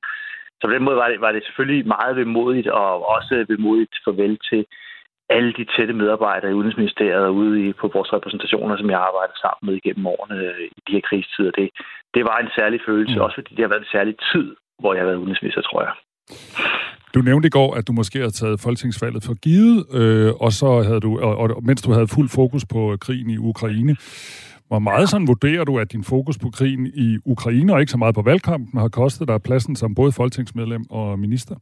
Så på den måde var det, var det selvfølgelig meget vemodigt, og også vemodigt farvel til alle de tætte medarbejdere i Udenrigsministeriet og ude i, på vores repræsentationer, som jeg har arbejdet sammen med igennem årene øh, i de her krisetider. Det, det var en særlig følelse, mm. også fordi det har været en særlig tid, hvor jeg har været udenrigsminister, tror jeg. Du nævnte i går, at du måske havde taget folketingsvalget for givet, øh, og så havde du, og, og, mens du havde fuld fokus på krigen i Ukraine. Hvor meget sådan vurderer du, at din fokus på krigen i Ukraine, og ikke så meget på valgkampen, har kostet dig pladsen som både folketingsmedlem og minister?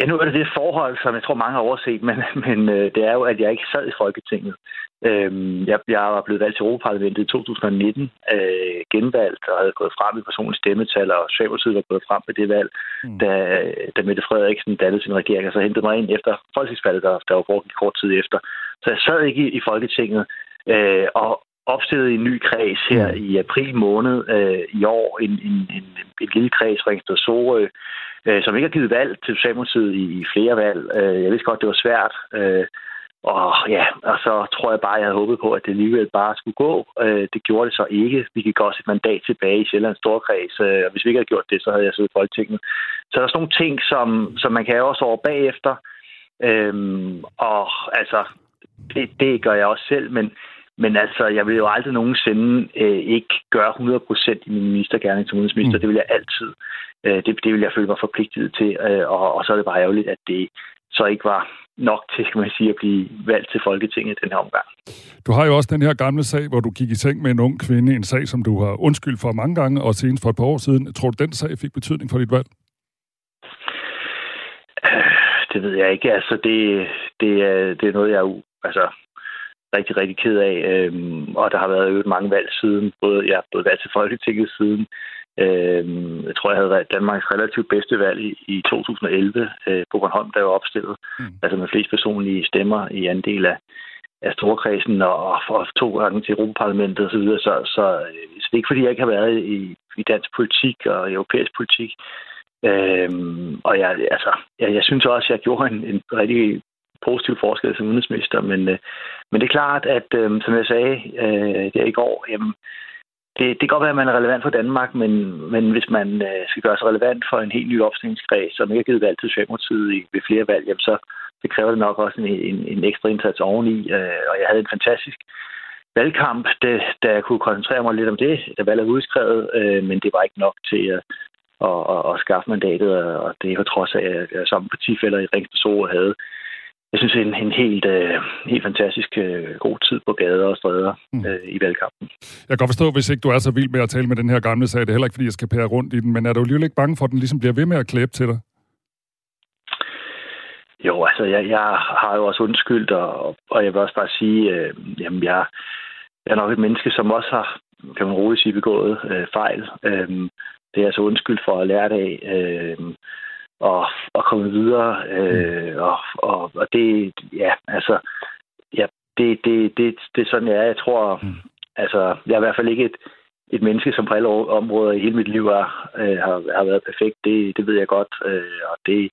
Ja, nu er det det forhold, som jeg tror mange har overset, men, men øh, det er jo, at jeg ikke sad i Folketinget. Øhm, jeg, jeg var blevet valgt til Europaparlamentet i 2019, øh, genvalgt og havde gået frem i personlig stemmetal, og Socialdemokratiet var gået frem med det valg, mm. da, da Mette Frederiksen dannede sin regering, og så hentede mig ind efter folketingsvalget, der, der var brugt kort tid efter. Så jeg sad ikke i, i Folketinget, øh, og opstillet i en ny kreds her mm. i april måned øh, i år, en, en, en, en lille kreds, Ringsted Sorø, øh, som ikke har givet valg til Socialdemokratiet i, i flere valg. Øh, jeg vidste godt, det var svært, øh, og ja, og så tror jeg bare, at jeg havde håbet på, at det alligevel bare skulle gå. Øh, det gjorde det så ikke. Vi gik også et mandat tilbage i Sjællands Storkreds, øh, og hvis vi ikke havde gjort det, så havde jeg siddet i Folketinget. Så der er sådan nogle ting, som, som man kan også over bagefter. Øhm, og altså, det, det gør jeg også selv, men, men altså, jeg vil jo aldrig nogensinde øh, ikke gøre 100% i min ministergærning som udenrigsminister. Mm. Det vil jeg altid. Øh, det, det vil jeg føle mig forpligtet til, øh, og, og så er det bare ærgerligt, at det så ikke var nok til, skal man sige, at blive valgt til Folketinget den her omgang. Du har jo også den her gamle sag, hvor du gik i seng med en ung kvinde, en sag, som du har undskyld for mange gange, og senest for et par år siden. Tror du, den sag fik betydning for dit valg? Det ved jeg ikke. Altså, det, det, er, det er noget, jeg altså, rigtig, rigtig ked af. Øhm, og der har været øvet mange valg siden. Både, jeg er blevet valgt til Folketinget siden Øh, jeg tror, jeg havde været Danmarks relativt bedste valg i, i 2011 øh, på Bornholm, der var opstillet. Mm. Altså med flest personlige stemmer i andel af, af Storkredsen og, og to gange til Europaparlamentet osv. Så, videre. så, så, så det er ikke fordi, jeg ikke har været i, i dansk politik og europæisk politik. Øhm, og jeg, altså, jeg, jeg synes også, at jeg gjorde en, en rigtig positiv forskel som udenrigsminister, men, øh, men det er klart, at øh, som jeg sagde øh, der i går, jamen, det, det kan godt være, at man er relevant for Danmark, men, men hvis man øh, skal gøre sig relevant for en helt ny opstillingskreds, som ikke har givet valg til Socialdemokratiet i, ved flere valg, jamen, så det kræver det nok også en, en, en ekstra indsats oveni. Øh, og jeg havde en fantastisk valgkamp, det, da jeg kunne koncentrere mig lidt om det, da valget var udskrevet, øh, men det var ikke nok til at, at, at, at skaffe mandatet, og det er på trods af, at jeg som partifælder i Ringsted havde jeg synes, en, en helt, øh, helt fantastisk øh, god tid på gader og stræder mm. øh, i valgkampen. Jeg kan godt forstå, hvis ikke du er så vild med at tale med den her gamle sag. Det er heller ikke, fordi jeg skal pære rundt i den, men er du alligevel ikke bange for, at den ligesom bliver ved med at klæbe til dig? Jo, altså, jeg, jeg har jo også undskyldt, og, og jeg vil også bare sige, øh, jamen, jeg, jeg er nok et menneske, som også har, kan man roligt sige, begået øh, fejl. Øh, det er altså undskyld for at lære det af. Øh, og, og komme videre. Øh, og, og, og det, ja, altså, ja, det, det, det, det er sådan, jeg er. Jeg tror, mm. altså, jeg er i hvert fald ikke et, et menneske, som på alle områder i hele mit liv er, øh, har, har været perfekt. Det, det ved jeg godt. Øh, og det,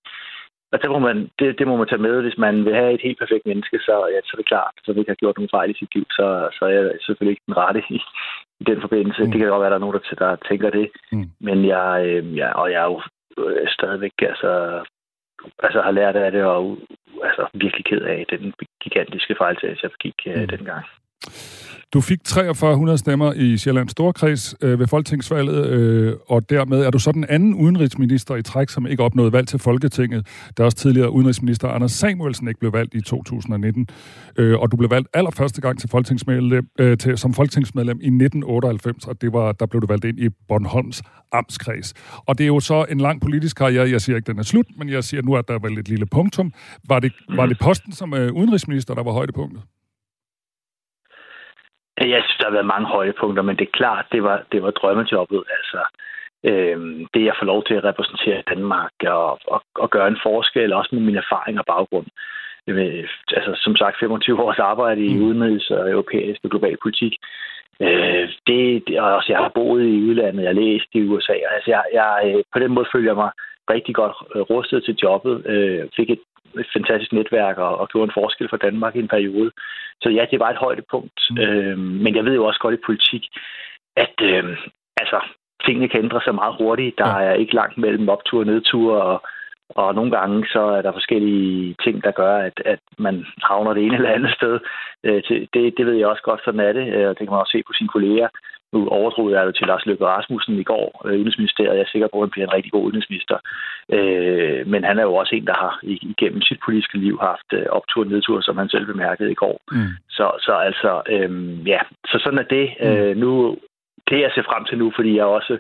og det må, man, det, det må man tage med. Hvis man vil have et helt perfekt menneske, så, ja, så er det klart, så vi ikke har gjort nogen fejl i sit liv, så, så er jeg selvfølgelig ikke den rette i, i den forbindelse. Mm. Det kan godt være, at der er nogen, der, der tænker det. Mm. Men jeg, øh, ja, og jeg er jo øh, stadigvæk altså, altså har lært af det og altså, virkelig ked af den gigantiske fejltagelse, jeg begik øh, mm. dengang. Du fik 4300 stemmer i Sjællands Storkreds øh, ved folketingsvalget, øh, og dermed er du så den anden udenrigsminister i træk, som ikke opnåede valg til Folketinget. Der også tidligere udenrigsminister Anders Samuelsen ikke blev valgt i 2019. Øh, og du blev valgt allerførste gang til folketingsmedlem, øh, til, som folketingsmedlem i 1998, og det var, der blev du valgt ind i Bornholms amtskreds. Og det er jo så en lang politisk karriere. Jeg siger ikke, den er slut, men jeg siger nu, at der er vel et lille punktum. Var det, var det posten som øh, udenrigsminister, der var højdepunktet? Jeg synes, der har været mange højdepunkter, men det er klart, det var, det var drømmejobbet. Altså, øh, det jeg får lov til at repræsentere Danmark og, og, og gøre en forskel, også med min erfaring og baggrund. Øh, altså, som sagt, 25 års arbejde i mm. udenrigs- og europæisk og global politik. Øh, det, det, og også, jeg har boet i udlandet, jeg har læst i USA. Altså, jeg, jeg, øh, på den måde følger jeg mig rigtig godt øh, rustet til jobbet. Øh, fik et et fantastisk netværk og, og gjorde en forskel for Danmark i en periode. Så ja, det var et højdepunkt. Mm. Øh, men jeg ved jo også godt i politik, at øh, altså, tingene kan ændre sig meget hurtigt. Der er ikke langt mellem optur og nedtur, og, og nogle gange så er der forskellige ting, der gør, at, at man havner det ene eller andet sted. Øh, det, det ved jeg også godt, sådan er det, og det kan man også se på sine kolleger. Nu overdrog jeg det til Lars Løkke Rasmussen i går, øh, udenrigsministeriet. Jeg er sikker på, at han bliver en rigtig god udenrigsminister. Øh, men han er jo også en, der har igennem sit politiske liv haft øh, optur og nedtur, som han selv bemærkede i går. Mm. Så, så altså, øh, ja, så sådan er det. Mm. Øh, nu, det jeg ser frem til nu, fordi jeg også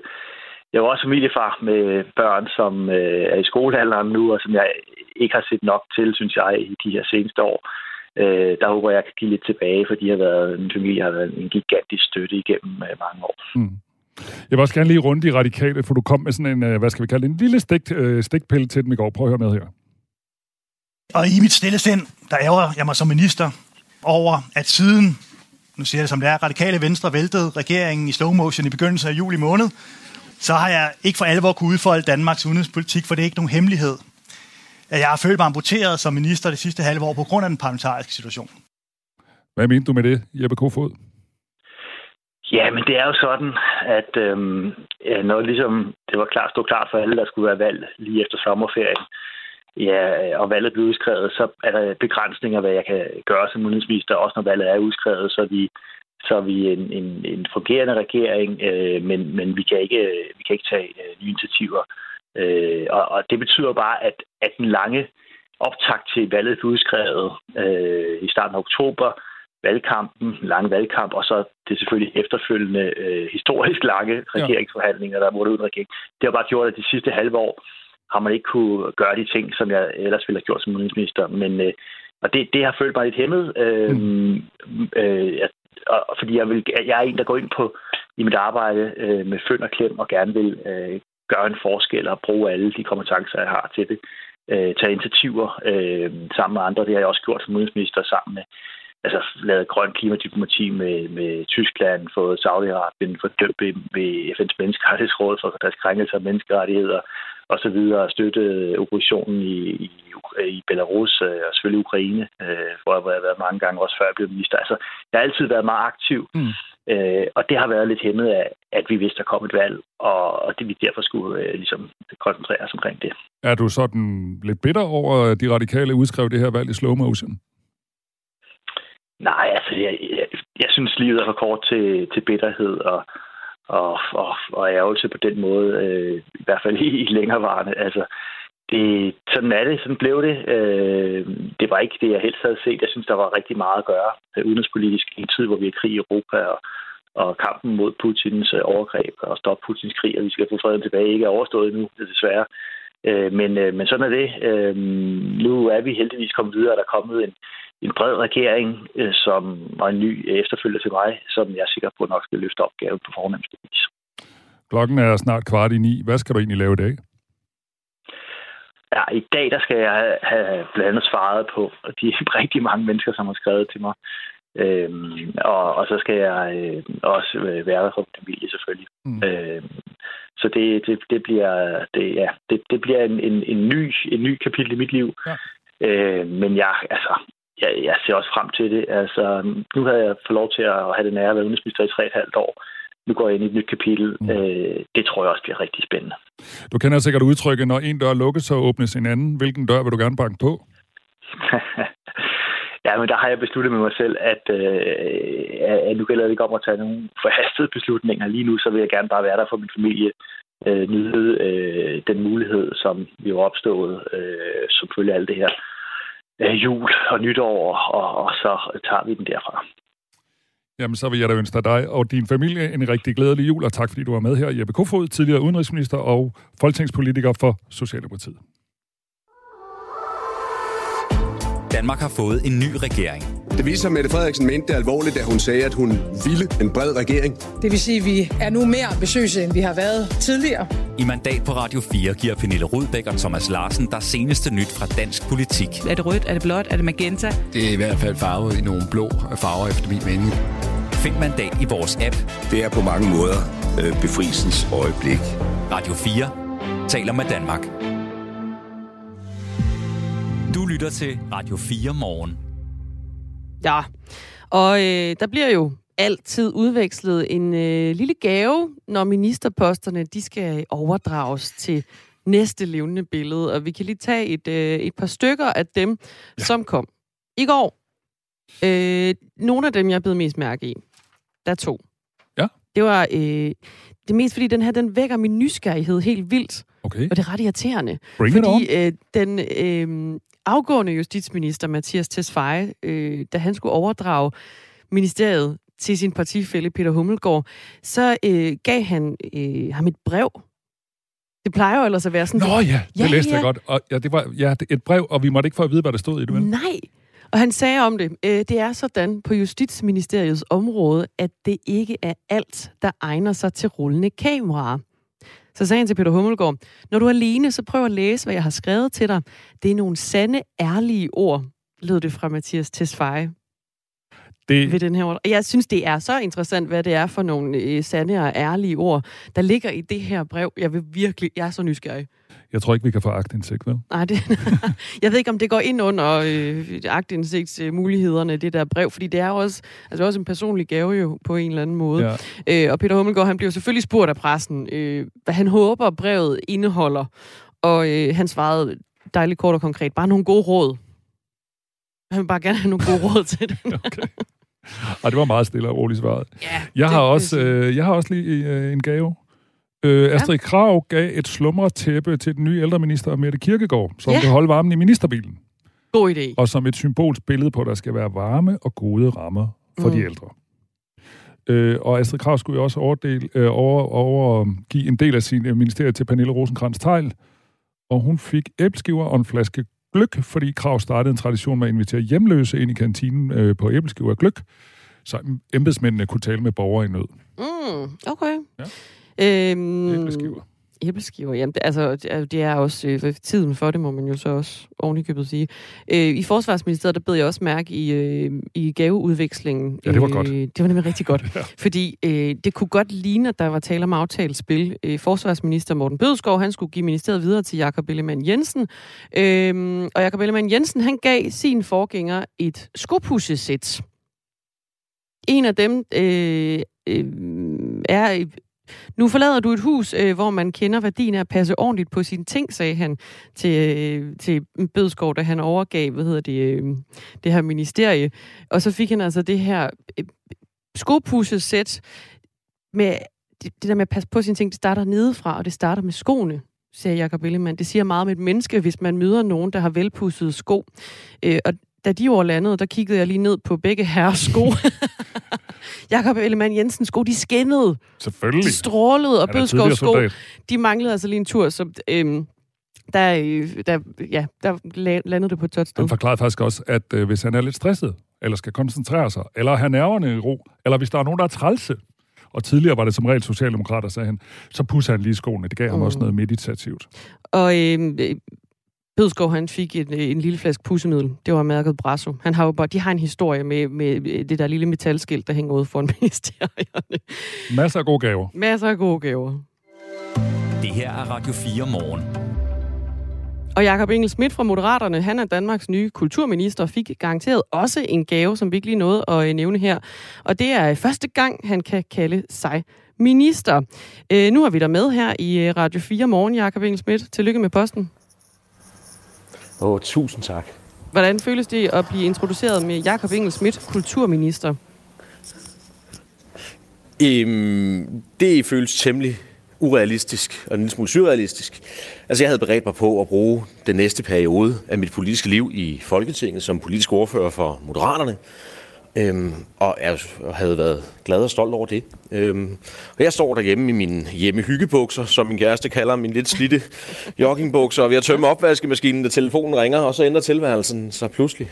jeg er også familiefar med børn, som øh, er i skolealderen nu, og som jeg ikke har set nok til, synes jeg, i de her seneste år øh, der håber jeg, at jeg kan give lidt tilbage, for de har været, en familie har været en gigantisk støtte igennem øh, mange år. Mm. Jeg vil også gerne lige runde de radikale, for du kom med sådan en, øh, hvad skal vi kalde en lille stik, øh, stikpille til dem i går. Prøv at høre med her. Og i mit stille sind, der ærger jeg mig som minister over, at siden, nu siger jeg det som det er, radikale venstre væltede regeringen i slow motion i begyndelsen af juli måned, så har jeg ikke for alvor kunne udfolde Danmarks udenrigspolitik, for det er ikke nogen hemmelighed, at jeg har følt mig amputeret som minister det sidste halve år på grund af den parlamentariske situation. Hvad mente du med det, Jeppe Kofod? Ja, men det er jo sådan, at øhm, når ligesom det var klart, stod klart for alle, der skulle være valg lige efter sommerferien, ja, og valget blev udskrevet, så er der begrænsninger, hvad jeg kan gøre som udenrigsminister, også når valget er udskrevet, så vi så er vi en, en, en fungerende regering, øh, men, men vi, kan ikke, vi kan ikke tage øh, nye initiativer. Øh, og, og det betyder bare, at, at den lange optakt til valget blev udskrevet øh, i starten af oktober, valgkampen, lang valgkamp, og så det selvfølgelig efterfølgende øh, historisk lange regeringsforhandlinger, der var uden regering. Det har bare gjort, at de sidste halve år har man ikke kunne gøre de ting, som jeg ellers ville have gjort som udenrigsminister. Men, øh, og det, det har følt mig lidt hæmmet, øh, mm. øh, og, fordi jeg, vil, jeg er en, der går ind på i mit arbejde øh, med føn og klem og gerne vil øh, gøre en forskel og bruge alle de kompetencer, jeg har til det. Øh, tage initiativer øh, sammen med andre. Det har jeg også gjort som udenrigsminister sammen med altså, lavet grøn klimadiplomati med, med Tyskland, fået Saudi-Arabien fordømt ved, ved FN's menneskerettighedsråd for deres krænkelser af menneskerettigheder og så videre, støtte oppositionen i, i, i Belarus øh, og selvfølgelig Ukraine, øh, hvor jeg har været mange gange, også før jeg blev minister. Altså, jeg har altid været meget aktiv, mm. øh, og det har været lidt hæmmet af, at vi vidste, der kom et valg, og, og det vi derfor skulle øh, ligesom koncentrere os omkring det. Er du sådan lidt bitter over, at de radikale udskrev det her valg i slow motion? Nej, altså, jeg, jeg, jeg synes, livet er for kort til, til bitterhed, og og, og, og ærgelse på den måde, øh, i hvert fald i, i længerevarende. Altså, det, sådan er det, sådan blev det. Øh, det var ikke det, jeg helst havde set. Jeg synes, der var rigtig meget at gøre øh, udenrigspolitisk i en tid, hvor vi er krig i Europa, og, og kampen mod Putins øh, overgreb og stoppe Putins krig, og vi skal få freden tilbage, ikke er overstået endnu, desværre. Øh, men, øh, men sådan er det. Øh, nu er vi heldigvis kommet videre, og der er kommet en, en bred regering, øh, som og en ny efterfølger til mig, som jeg er sikker på nok skal løfte opgaven på fornemmeste vis. Klokken er snart kvart i ni. Hvad skal du egentlig lave i dag? Ja, i dag der skal jeg have blandt andet svaret på de rigtig mange mennesker, som har skrevet til mig. Øhm, og, og så skal jeg øh, også være der for min familie selvfølgelig. Mm. Øhm, så det, det, det bliver, det, ja, det, det bliver en, en, en, ny, en ny kapitel i mit liv. Ja. Øh, men jeg, altså, jeg, jeg ser også frem til det. Altså, nu havde jeg fået lov til at have den ære at være udenrigsminister i tre et halvt år. Nu går jeg ind i et nyt kapitel. Mm. Øh, det tror jeg også bliver rigtig spændende. Du kender sikkert udtrykket, når en dør lukkes, så åbnes en anden. Hvilken dør vil du gerne banke på? ja, men der har jeg besluttet med mig selv, at, øh, at nu gælder det ikke om at tage nogle forhastede beslutninger. Lige nu så vil jeg gerne bare være der for min familie. Øh, nyde øh, den mulighed, som vi har opstået, øh, som følger alt det her jul og nytår, og, og så tager vi den derfra. Jamen, så vil jeg da ønske dig og din familie en rigtig glædelig jul, og tak fordi du var med her. Jeppe Kofod, tidligere udenrigsminister og folketingspolitiker for Socialdemokratiet. Danmark har fået en ny regering. Det viser sig, at Mette Frederiksen mente det alvorligt, da hun sagde, at hun ville en bred regering. Det vil sige, at vi er nu mere ambitiøse, end vi har været tidligere. I mandat på Radio 4 giver Pernille Rudbæk og Thomas Larsen der seneste nyt fra dansk politik. Er det rødt? Er det blåt? Er det magenta? Det er i hvert fald farvet i nogle blå farver, efter min mening. Find mandat i vores app. Det er på mange måder øh, befrielsens øjeblik. Radio 4 taler med Danmark. Du lytter til Radio 4 morgen. Ja, og øh, der bliver jo altid udvekslet en øh, lille gave, når ministerposterne de skal overdrages til næste levende billede. Og vi kan lige tage et, øh, et par stykker af dem, ja. som kom i går. Øh, nogle af dem, jeg blev mest mærke i. Der er to. Ja. Det var øh, det mest, fordi den her, den vækker min nysgerrighed helt vildt. Okay. Og det er ret irriterende. Bring fordi øh, den øh, afgående justitsminister, Mathias Tesfaye, øh, da han skulle overdrage ministeriet til sin partifælle Peter Hummelgaard, så øh, gav han øh, ham et brev. Det plejer jo ellers at være sådan... Nå ja, det ja, læste ja. jeg godt. Og, ja, det var ja, et brev, og vi måtte ikke få at vide, hvad der stod i det. Vel? Nej, og han sagde om det, øh, det er sådan på Justitsministeriets område, at det ikke er alt, der egner sig til rullende kameraer. Så sagde han til Peter Hummelgaard, når du er alene, så prøv at læse, hvad jeg har skrevet til dig. Det er nogle sande, ærlige ord, lød det fra Mathias Tesfaye. Det... Ved den her ord. Jeg synes, det er så interessant, hvad det er for nogle øh, sande og ærlige ord, der ligger i det her brev. Jeg vil virkelig, jeg er så nysgerrig. Jeg tror ikke, vi kan få agtindsigt, vel? Nej, det, jeg ved ikke, om det går ind under øh, agtindsigtsmulighederne, det der brev, fordi det er også, altså også en personlig gave jo, på en eller anden måde. Ja. Øh, og Peter Hummelgaard, han bliver selvfølgelig spurgt af pressen, øh, hvad han håber, brevet indeholder. Og øh, han svarede dejligt kort og konkret, bare nogle gode råd. Han vil bare gerne have nogle gode råd til det. okay. Ej, det var meget stille og roligt svaret. Ja, jeg, har også, øh, jeg har også lige øh, en gave. Øh, Astrid ja. Krav gav et slumretæppe til den nye ældreminister Mette Kirkegaard, som ja. kan holde varmen i ministerbilen. God idé. Og som et symbolsk billede på, at der skal være varme og gode rammer for mm. de ældre. Øh, og Astrid Krav skulle jo også overdel, øh, over, over, give en del af sin øh, ministerie til Pernille rosenkrantz teil og hun fik æbleskiver og en flaske gløk, fordi Krav startede en tradition med at invitere hjemløse ind i kantinen øh, på æbleskiver og gløk, så embedsmændene kunne tale med borgere i nød. Mm, okay. Ja. Øhm, æbleskiver. Æbleskiver, jamen det, altså, det er også øh, tiden for det, må man jo så også ovenikøbet sige. Øh, I Forsvarsministeriet, der bed jeg også mærke i, øh, i gaveudvekslingen. Ja, det var godt. Øh, det var nemlig rigtig godt, ja. fordi øh, det kunne godt ligne, at der var tale om aftalespil. Øh, Forsvarsminister Morten Bødskov, han skulle give ministeriet videre til Jakob Ellemann Jensen. Øh, og Jakob Ellemann Jensen, han gav sin forgænger et skopussesæt. En af dem øh, øh, er nu forlader du et hus, øh, hvor man kender værdien af at passe ordentligt på sine ting, sagde han til, øh, til Bødskov, da han overgav hvad hedder det, øh, det her ministerie. Og så fik han altså det her øh, skopusesæt med det, det der med at passe på sine ting, det starter nedefra, og det starter med skoene siger Jacob Ellemann. Det siger meget om et menneske, hvis man møder nogen, der har velpudsede sko. Øh, og da de ord landede, der kiggede jeg lige ned på begge herres sko. Jakob Ellemann Jensens sko, de skinnede. Selvfølgelig. De strålede, og Bødskovs sko, de manglede altså lige en tur, så øhm, der, øh, der, ja, der landede det på et tørt sted. Han forklarede faktisk også, at øh, hvis han er lidt stresset, eller skal koncentrere sig, eller have nerverne i ro, eller hvis der er nogen, der er trælse, og tidligere var det som regel socialdemokrater, sagde han, så pusser han lige skoene. Det gav mm. ham også noget meditativt. Og øh, Bødskov, han fik en, en lille flaske pussemiddel. Det var mærket Brasso. Han har jo bare, de har en historie med, med det der lille metalskilt, der hænger ud foran ministerierne. Masser af gode gaver. Masser af gode gaver. Det her er Radio 4 morgen. Og Jakob Engel Schmidt fra Moderaterne, han er Danmarks nye kulturminister og fik garanteret også en gave, som vi ikke lige nåede at øh, nævne her. Og det er første gang, han kan kalde sig minister. Øh, nu har vi der med her i øh, Radio 4 morgen, Jakob Engel Schmidt. Tillykke med posten. Åh, oh, tusind tak. Hvordan føles det at blive introduceret med Jakob Engel Schmidt, kulturminister? Øhm, det føles temmelig urealistisk og en lille smule surrealistisk. Altså, jeg havde beredt mig på at bruge den næste periode af mit politiske liv i Folketinget som politisk ordfører for Moderaterne. Øhm, og jeg havde været glad og stolt over det. Øhm, og jeg står derhjemme i mine hjemmehyggebukser, som min kæreste kalder min lidt slidte joggingbukser, og ved at tømme opvaskemaskinen, da telefonen ringer, og så ændrer tilværelsen sig pludselig.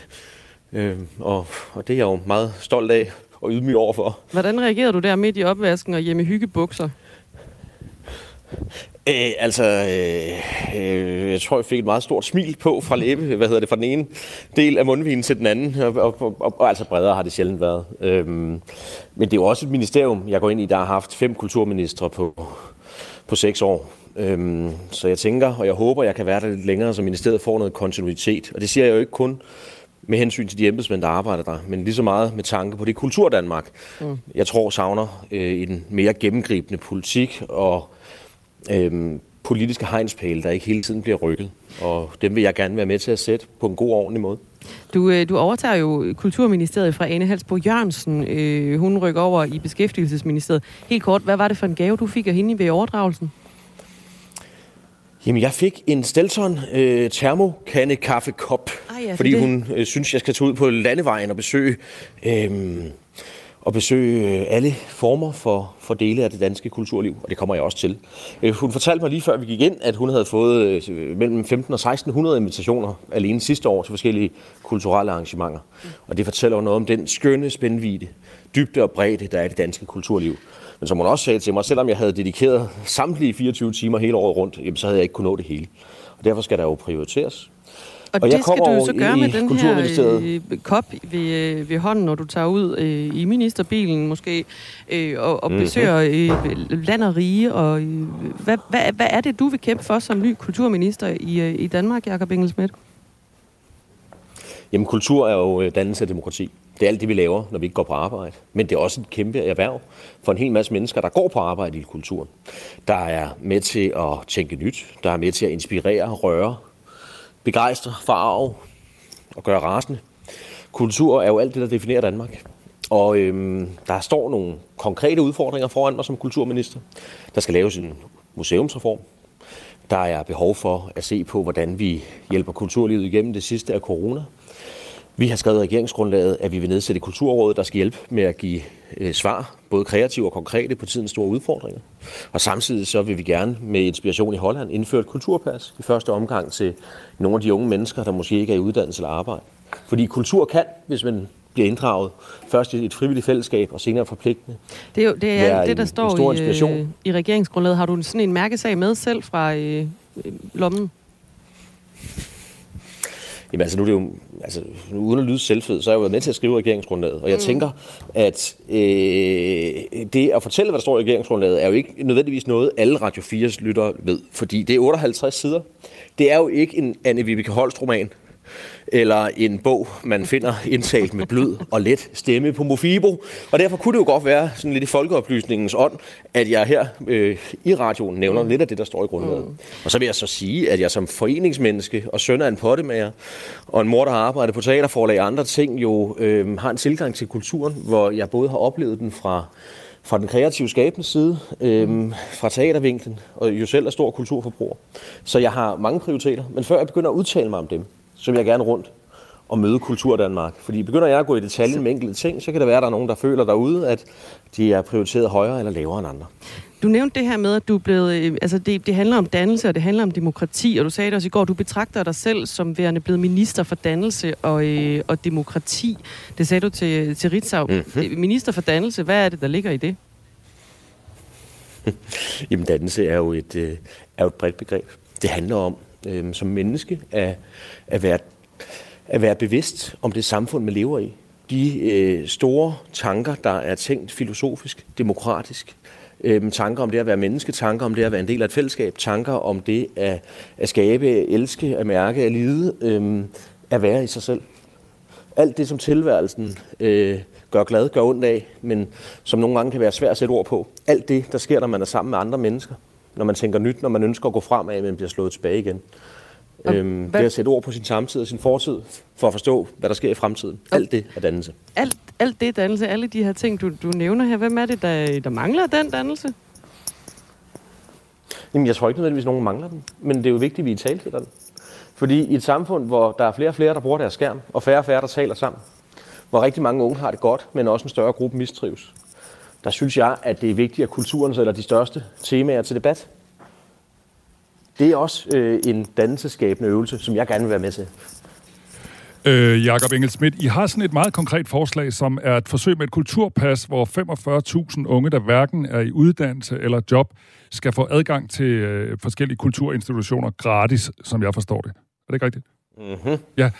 Øhm, og, og det er jeg jo meget stolt af og ydmyg overfor. Hvordan reagerede du der midt i opvasken og hjemmehyggebukser? Øh, altså, øh, øh, jeg tror, jeg fik et meget stort smil på fra læbe, hvad hedder det, fra den ene del af mundvinen til den anden, og, og, og, og, og altså bredere har det sjældent været. Øhm, men det er jo også et ministerium, jeg går ind i, der har haft fem kulturministre på, på seks år. Øhm, så jeg tænker, og jeg håber, jeg kan være der lidt længere, så ministeriet får noget kontinuitet. Og det siger jeg jo ikke kun med hensyn til de embedsmænd, der arbejder der, men lige så meget med tanke på det kultur Danmark. Mm. Jeg tror savner øh, en mere gennemgribende politik og øhm, politiske hegnspæle, der ikke hele tiden bliver rykket. Og dem vil jeg gerne være med til at sætte på en god og ordentlig måde. Du, øh, du overtager jo Kulturministeriet fra Ane Halsbo Jørgensen. Øh, hun rykker over i Beskæftigelsesministeriet. Helt kort, hvad var det for en gave, du fik af hende ved overdragelsen? Jamen, jeg fik en Stelton øh, termokande kaffekop, ah, ja, fordi det. hun øh, synes, jeg skal tage ud på landevejen og besøge øh, at besøge øh, alle former for, for dele af det danske kulturliv, og det kommer jeg også til. Øh, hun fortalte mig lige før vi gik ind, at hun havde fået øh, mellem 15 og 1600 invitationer alene sidste år til forskellige kulturelle arrangementer. Og det fortæller jo noget om den skønne spændvide, dybde og bredde, der er i det danske kulturliv. Men som hun også sagde til mig, selvom jeg havde dedikeret samtlige 24 timer hele året rundt, jamen, så havde jeg ikke kunnet nå det hele. Og derfor skal der jo prioriteres. Og, og det skal du jo så gøre med den her øh, kop ved, øh, ved hånden, når du tager ud øh, i ministerbilen måske, øh, og, og mm-hmm. besøger øh, land og rige. Og, øh, hvad, hvad, hvad er det, du vil kæmpe for som ny kulturminister i, øh, i Danmark, Jakob Engelsmidt? Jamen, kultur er jo øh, dannelse af demokrati. Det er alt det, vi laver, når vi ikke går på arbejde. Men det er også et kæmpe erhverv for en hel masse mennesker, der går på arbejde i kulturen. Der er med til at tænke nyt, der er med til at inspirere, røre, begejstre, farve og gøre rasende. Kultur er jo alt det, der definerer Danmark. Og øhm, der står nogle konkrete udfordringer foran mig som kulturminister. Der skal laves en museumsreform. Der er behov for at se på, hvordan vi hjælper kulturlivet igennem det sidste af corona. Vi har skrevet i regeringsgrundlaget, at vi vil nedsætte kulturrådet, der skal hjælpe med at give øh, svar, både kreative og konkrete, på tidens store udfordringer. Og samtidig så vil vi gerne med inspiration i Holland indføre et kulturpas i første omgang til nogle af de unge mennesker, der måske ikke er i uddannelse eller arbejde. Fordi kultur kan, hvis man bliver inddraget. Først i et frivilligt fællesskab, og senere forpligtende. Det er jo det, er det der en, står en i, øh, i regeringsgrundlaget. Har du sådan en mærkesag med selv fra øh, lommen? Jamen altså, nu er det jo, altså, uden at lyde selvfed, så har jeg jo været med til at skrive regeringsgrundlaget. Og jeg mm. tænker, at øh, det at fortælle, hvad der står i regeringsgrundlaget, er jo ikke nødvendigvis noget, alle Radio 4's lyttere ved. Fordi det er 58 sider. Det er jo ikke en Anne Vibeke Holst-roman, eller en bog, man finder indtalt med blød og let stemme på Mofibo. Og derfor kunne det jo godt være, sådan lidt i folkeoplysningens ånd, at jeg her øh, i radioen nævner mm. lidt af det, der står i grundlaget. Mm. Og så vil jeg så sige, at jeg som foreningsmenneske og søn af en pottemager, og en mor, der har arbejdet på teaterforlag og andre ting, jo øh, har en tilgang til kulturen, hvor jeg både har oplevet den fra fra den kreative skabende side, øhm, fra teatervinklen, og jo selv er stor kulturforbruger. Så jeg har mange prioriteter, men før jeg begynder at udtale mig om dem, så vil jeg gerne rundt og møde Kultur Danmark. Fordi begynder jeg at gå i detaljen med enkelte ting, så kan det være, at der er nogen, der føler derude, at de er prioriteret højere eller lavere end andre. Du nævnte det her med, at du er blevet, øh, altså det, det handler om dannelse, og det handler om demokrati, og du sagde det også i går, du betragter dig selv som værende blevet minister for dannelse og, øh, og demokrati. Det sagde du til, til Ritzau. Mm-hmm. Minister for dannelse, hvad er det, der ligger i det? Jamen, dannelse er jo et, øh, er jo et bredt begreb. Det handler om, øh, som menneske at, at, være, at være bevidst om det samfund, man lever i. De øh, store tanker, der er tænkt filosofisk, demokratisk, øh, tanker om det at være menneske, tanker om det at være en del af et fællesskab, tanker om det at, at skabe, elske, at mærke, at lide, øh, at være i sig selv. Alt det, som tilværelsen øh, gør glad, gør ondt af, men som nogle gange kan være svært at sætte ord på. Alt det, der sker, når man er sammen med andre mennesker når man tænker nyt, når man ønsker at gå fremad, men bliver slået tilbage igen. Øhm, det at sætte ord på sin samtid og sin fortid, for at forstå, hvad der sker i fremtiden. Alt det er dannelse. Alt, alt det er dannelse, alle de her ting, du, du nævner her. Hvem er det, der, der mangler den dannelse? Jamen, jeg tror ikke nødvendigvis, nogen mangler den. Men det er jo vigtigt, at vi i tale den. Fordi i et samfund, hvor der er flere og flere, der bruger deres skærm, og færre og færre, der taler sammen, hvor rigtig mange unge har det godt, men også en større gruppe mistrives, der synes jeg, at det er vigtigt, at kulturen sætter de største temaer til debat. Det er også øh, en dannelseskabende øvelse, som jeg gerne vil være med til. Øh, Jakob Engelsmidt, I har sådan et meget konkret forslag, som er et forsøg med et kulturpas, hvor 45.000 unge, der hverken er i uddannelse eller job, skal få adgang til øh, forskellige kulturinstitutioner gratis, som jeg forstår det. Er det ikke rigtigt? Mm-hmm. Ja.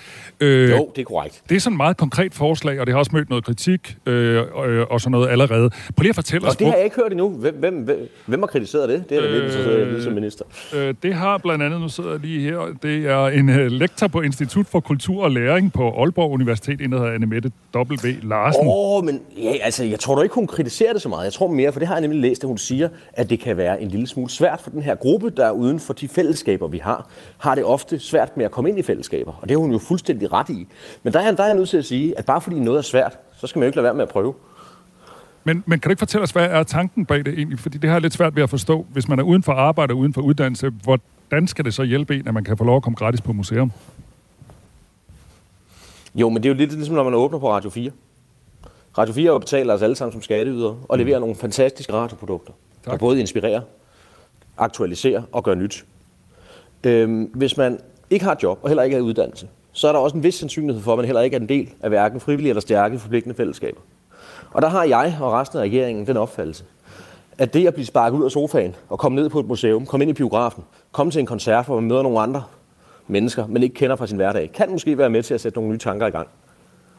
Øh, jo, det er korrekt. Det er sådan et meget konkret forslag, og det har også mødt noget kritik øh, øh, og sådan noget allerede. Prøv lige at fortælle og os... det har jeg ikke hørt endnu. Hvem, hvem, hvem, hvem har kritiseret det? Det er øh, det, lidt som minister. Øh, det har blandt andet, nu sidder jeg lige her, det er en uh, lektor på Institut for Kultur og Læring på Aalborg Universitet, en der hedder Annemette W. Larsen. Åh, oh, men ja, altså, jeg tror da ikke, hun kritiserer det så meget. Jeg tror mere, for det har jeg nemlig læst, at hun siger, at det kan være en lille smule svært for den her gruppe, der uden for de fællesskaber, vi har, har det ofte svært med at komme ind i fællesskaber. Og det har hun jo fuldstændig ret i. Men der er, der er jeg nødt til at sige, at bare fordi noget er svært, så skal man jo ikke lade være med at prøve. Men, men kan du ikke fortælle os, hvad er tanken bag det egentlig? Fordi det har lidt svært ved at forstå. Hvis man er uden for arbejde og uden for uddannelse, hvordan skal det så hjælpe en, at man kan få lov at komme gratis på museum? Jo, men det er jo lidt ligesom, når man åbner på Radio 4. Radio 4 betaler os alle sammen som skatteydere og leverer nogle fantastiske radioprodukter, tak. der både inspirerer, aktualiserer og gør nyt. Øhm, hvis man ikke har et job og heller ikke er i uddannelse, så er der også en vis sandsynlighed for, at man heller ikke er en del af hverken frivillige eller stærke forpligtende fællesskaber. Og der har jeg og resten af regeringen den opfattelse, at det at blive sparket ud af sofaen og komme ned på et museum, komme ind i biografen, komme til en koncert, hvor man møder nogle andre mennesker, man ikke kender fra sin hverdag, kan måske være med til at sætte nogle nye tanker i gang.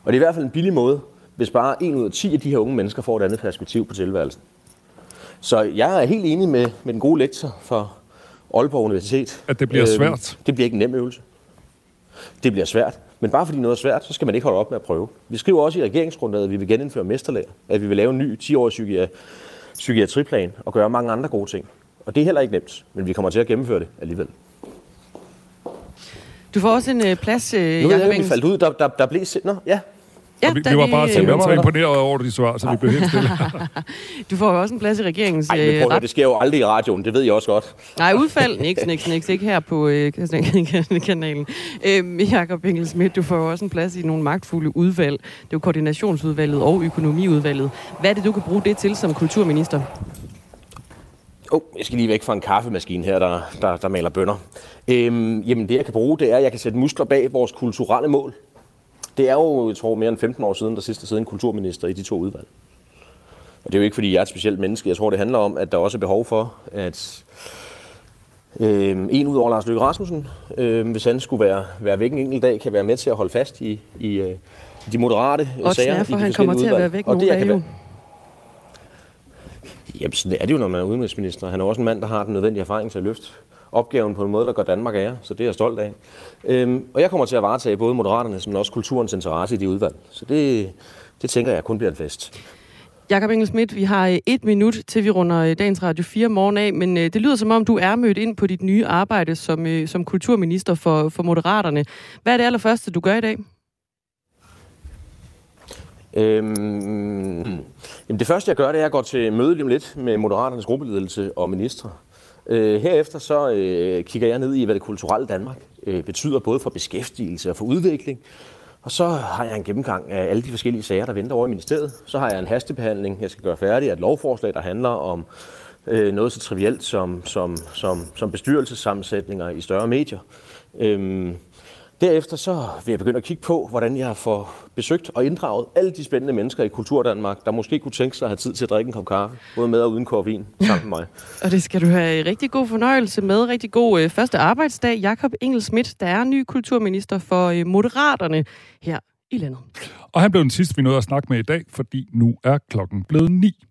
Og det er i hvert fald en billig måde, hvis bare en ud af 10 af de her unge mennesker får et andet perspektiv på tilværelsen. Så jeg er helt enig med, med den gode lektor for Aalborg Universitet. At det bliver øh, svært? Det bliver ikke en nem øvelse. Det bliver svært. Men bare fordi noget er svært, så skal man ikke holde op med at prøve. Vi skriver også i regeringsgrundlaget, at vi vil genindføre mesterlærer. At vi vil lave en ny 10-årig psyki- psykiatriplan og gøre mange andre gode ting. Og det er heller ikke nemt, men vi kommer til at gennemføre det alligevel. Du får også en øh, plads, øh, Nu er jeg, vi faldt ud. Der, der, der blev... Nå, ja. Ja, vi, vi var bare simpelthen så imponeret over de svar, så vi blev helt stille. du får jo også en plads i regeringens... Ej, men prøv, øh, det sker jo aldrig i radioen, det ved jeg også godt. Nej, udfald, niks, niks, niks, ikke her på øh, kanalen. Øh, Jakob Engelsmidt, du får jo også en plads i nogle magtfulde udvalg. Det er jo koordinationsudvalget og økonomiudvalget. Hvad er det, du kan bruge det til som kulturminister? Oh, jeg skal lige væk fra en kaffemaskine her, der, der, der maler bønder. Øhm, jamen, det jeg kan bruge, det er, at jeg kan sætte muskler bag vores kulturelle mål. Det er jo, jeg tror, mere end 15 år siden, der sidst der sidder en kulturminister i de to udvalg. Og det er jo ikke, fordi jeg er et specielt menneske. Jeg tror, det handler om, at der også er behov for, at øh, en ud over Lars Løkke Rasmussen, øh, hvis han skulle være, være væk en enkelt dag, kan være med til at holde fast i, i, øh, de moderate Og sager. er, i for han kommer til forskellige at være udvalg. væk Og nogle dage jo. Jamen, sådan er det jo, når man er udenrigsminister. Han er også en mand, der har den nødvendige erfaring til at løfte opgaven på en måde, der gør Danmark ære. Så det er jeg stolt af. Øhm, og jeg kommer til at varetage både Moderaternes, men også kulturens interesse i de udvalg. Så det, det tænker jeg kun bliver en fest. Jakob Engelsmidt, vi har øh, et minut til vi runder øh, dagens Radio 4 morgen af, men øh, det lyder som om, du er mødt ind på dit nye arbejde som, som kulturminister for, for Moderaterne. Hvad er det allerførste, du gør i dag? Øhm, jamen det første, jeg gør, det er at gå til møde lige om lidt med Moderaternes gruppeledelse og ministre. Øh, herefter så øh, kigger jeg ned i, hvad det kulturelle Danmark øh, betyder, både for beskæftigelse og for udvikling. Og så har jeg en gennemgang af alle de forskellige sager, der venter over i ministeriet. Så har jeg en hastebehandling, jeg skal gøre færdig af et lovforslag, der handler om øh, noget så trivielt som, som, som, som bestyrelsessammensætninger i større medier. Øhm, derefter så vil jeg begynde at kigge på, hvordan jeg får besøgt og inddraget alle de spændende mennesker i Kulturdanmark, der måske kunne tænke sig at have tid til at drikke en kop kaffe, både med og uden koffein, sammen med mig. Og det skal du have rigtig god fornøjelse med. Rigtig god øh, første arbejdsdag. Jakob Engelsmidt, der er ny kulturminister for øh, Moderaterne her i landet. Og han blev den sidste, vi nåede at snakke med i dag, fordi nu er klokken blevet ni.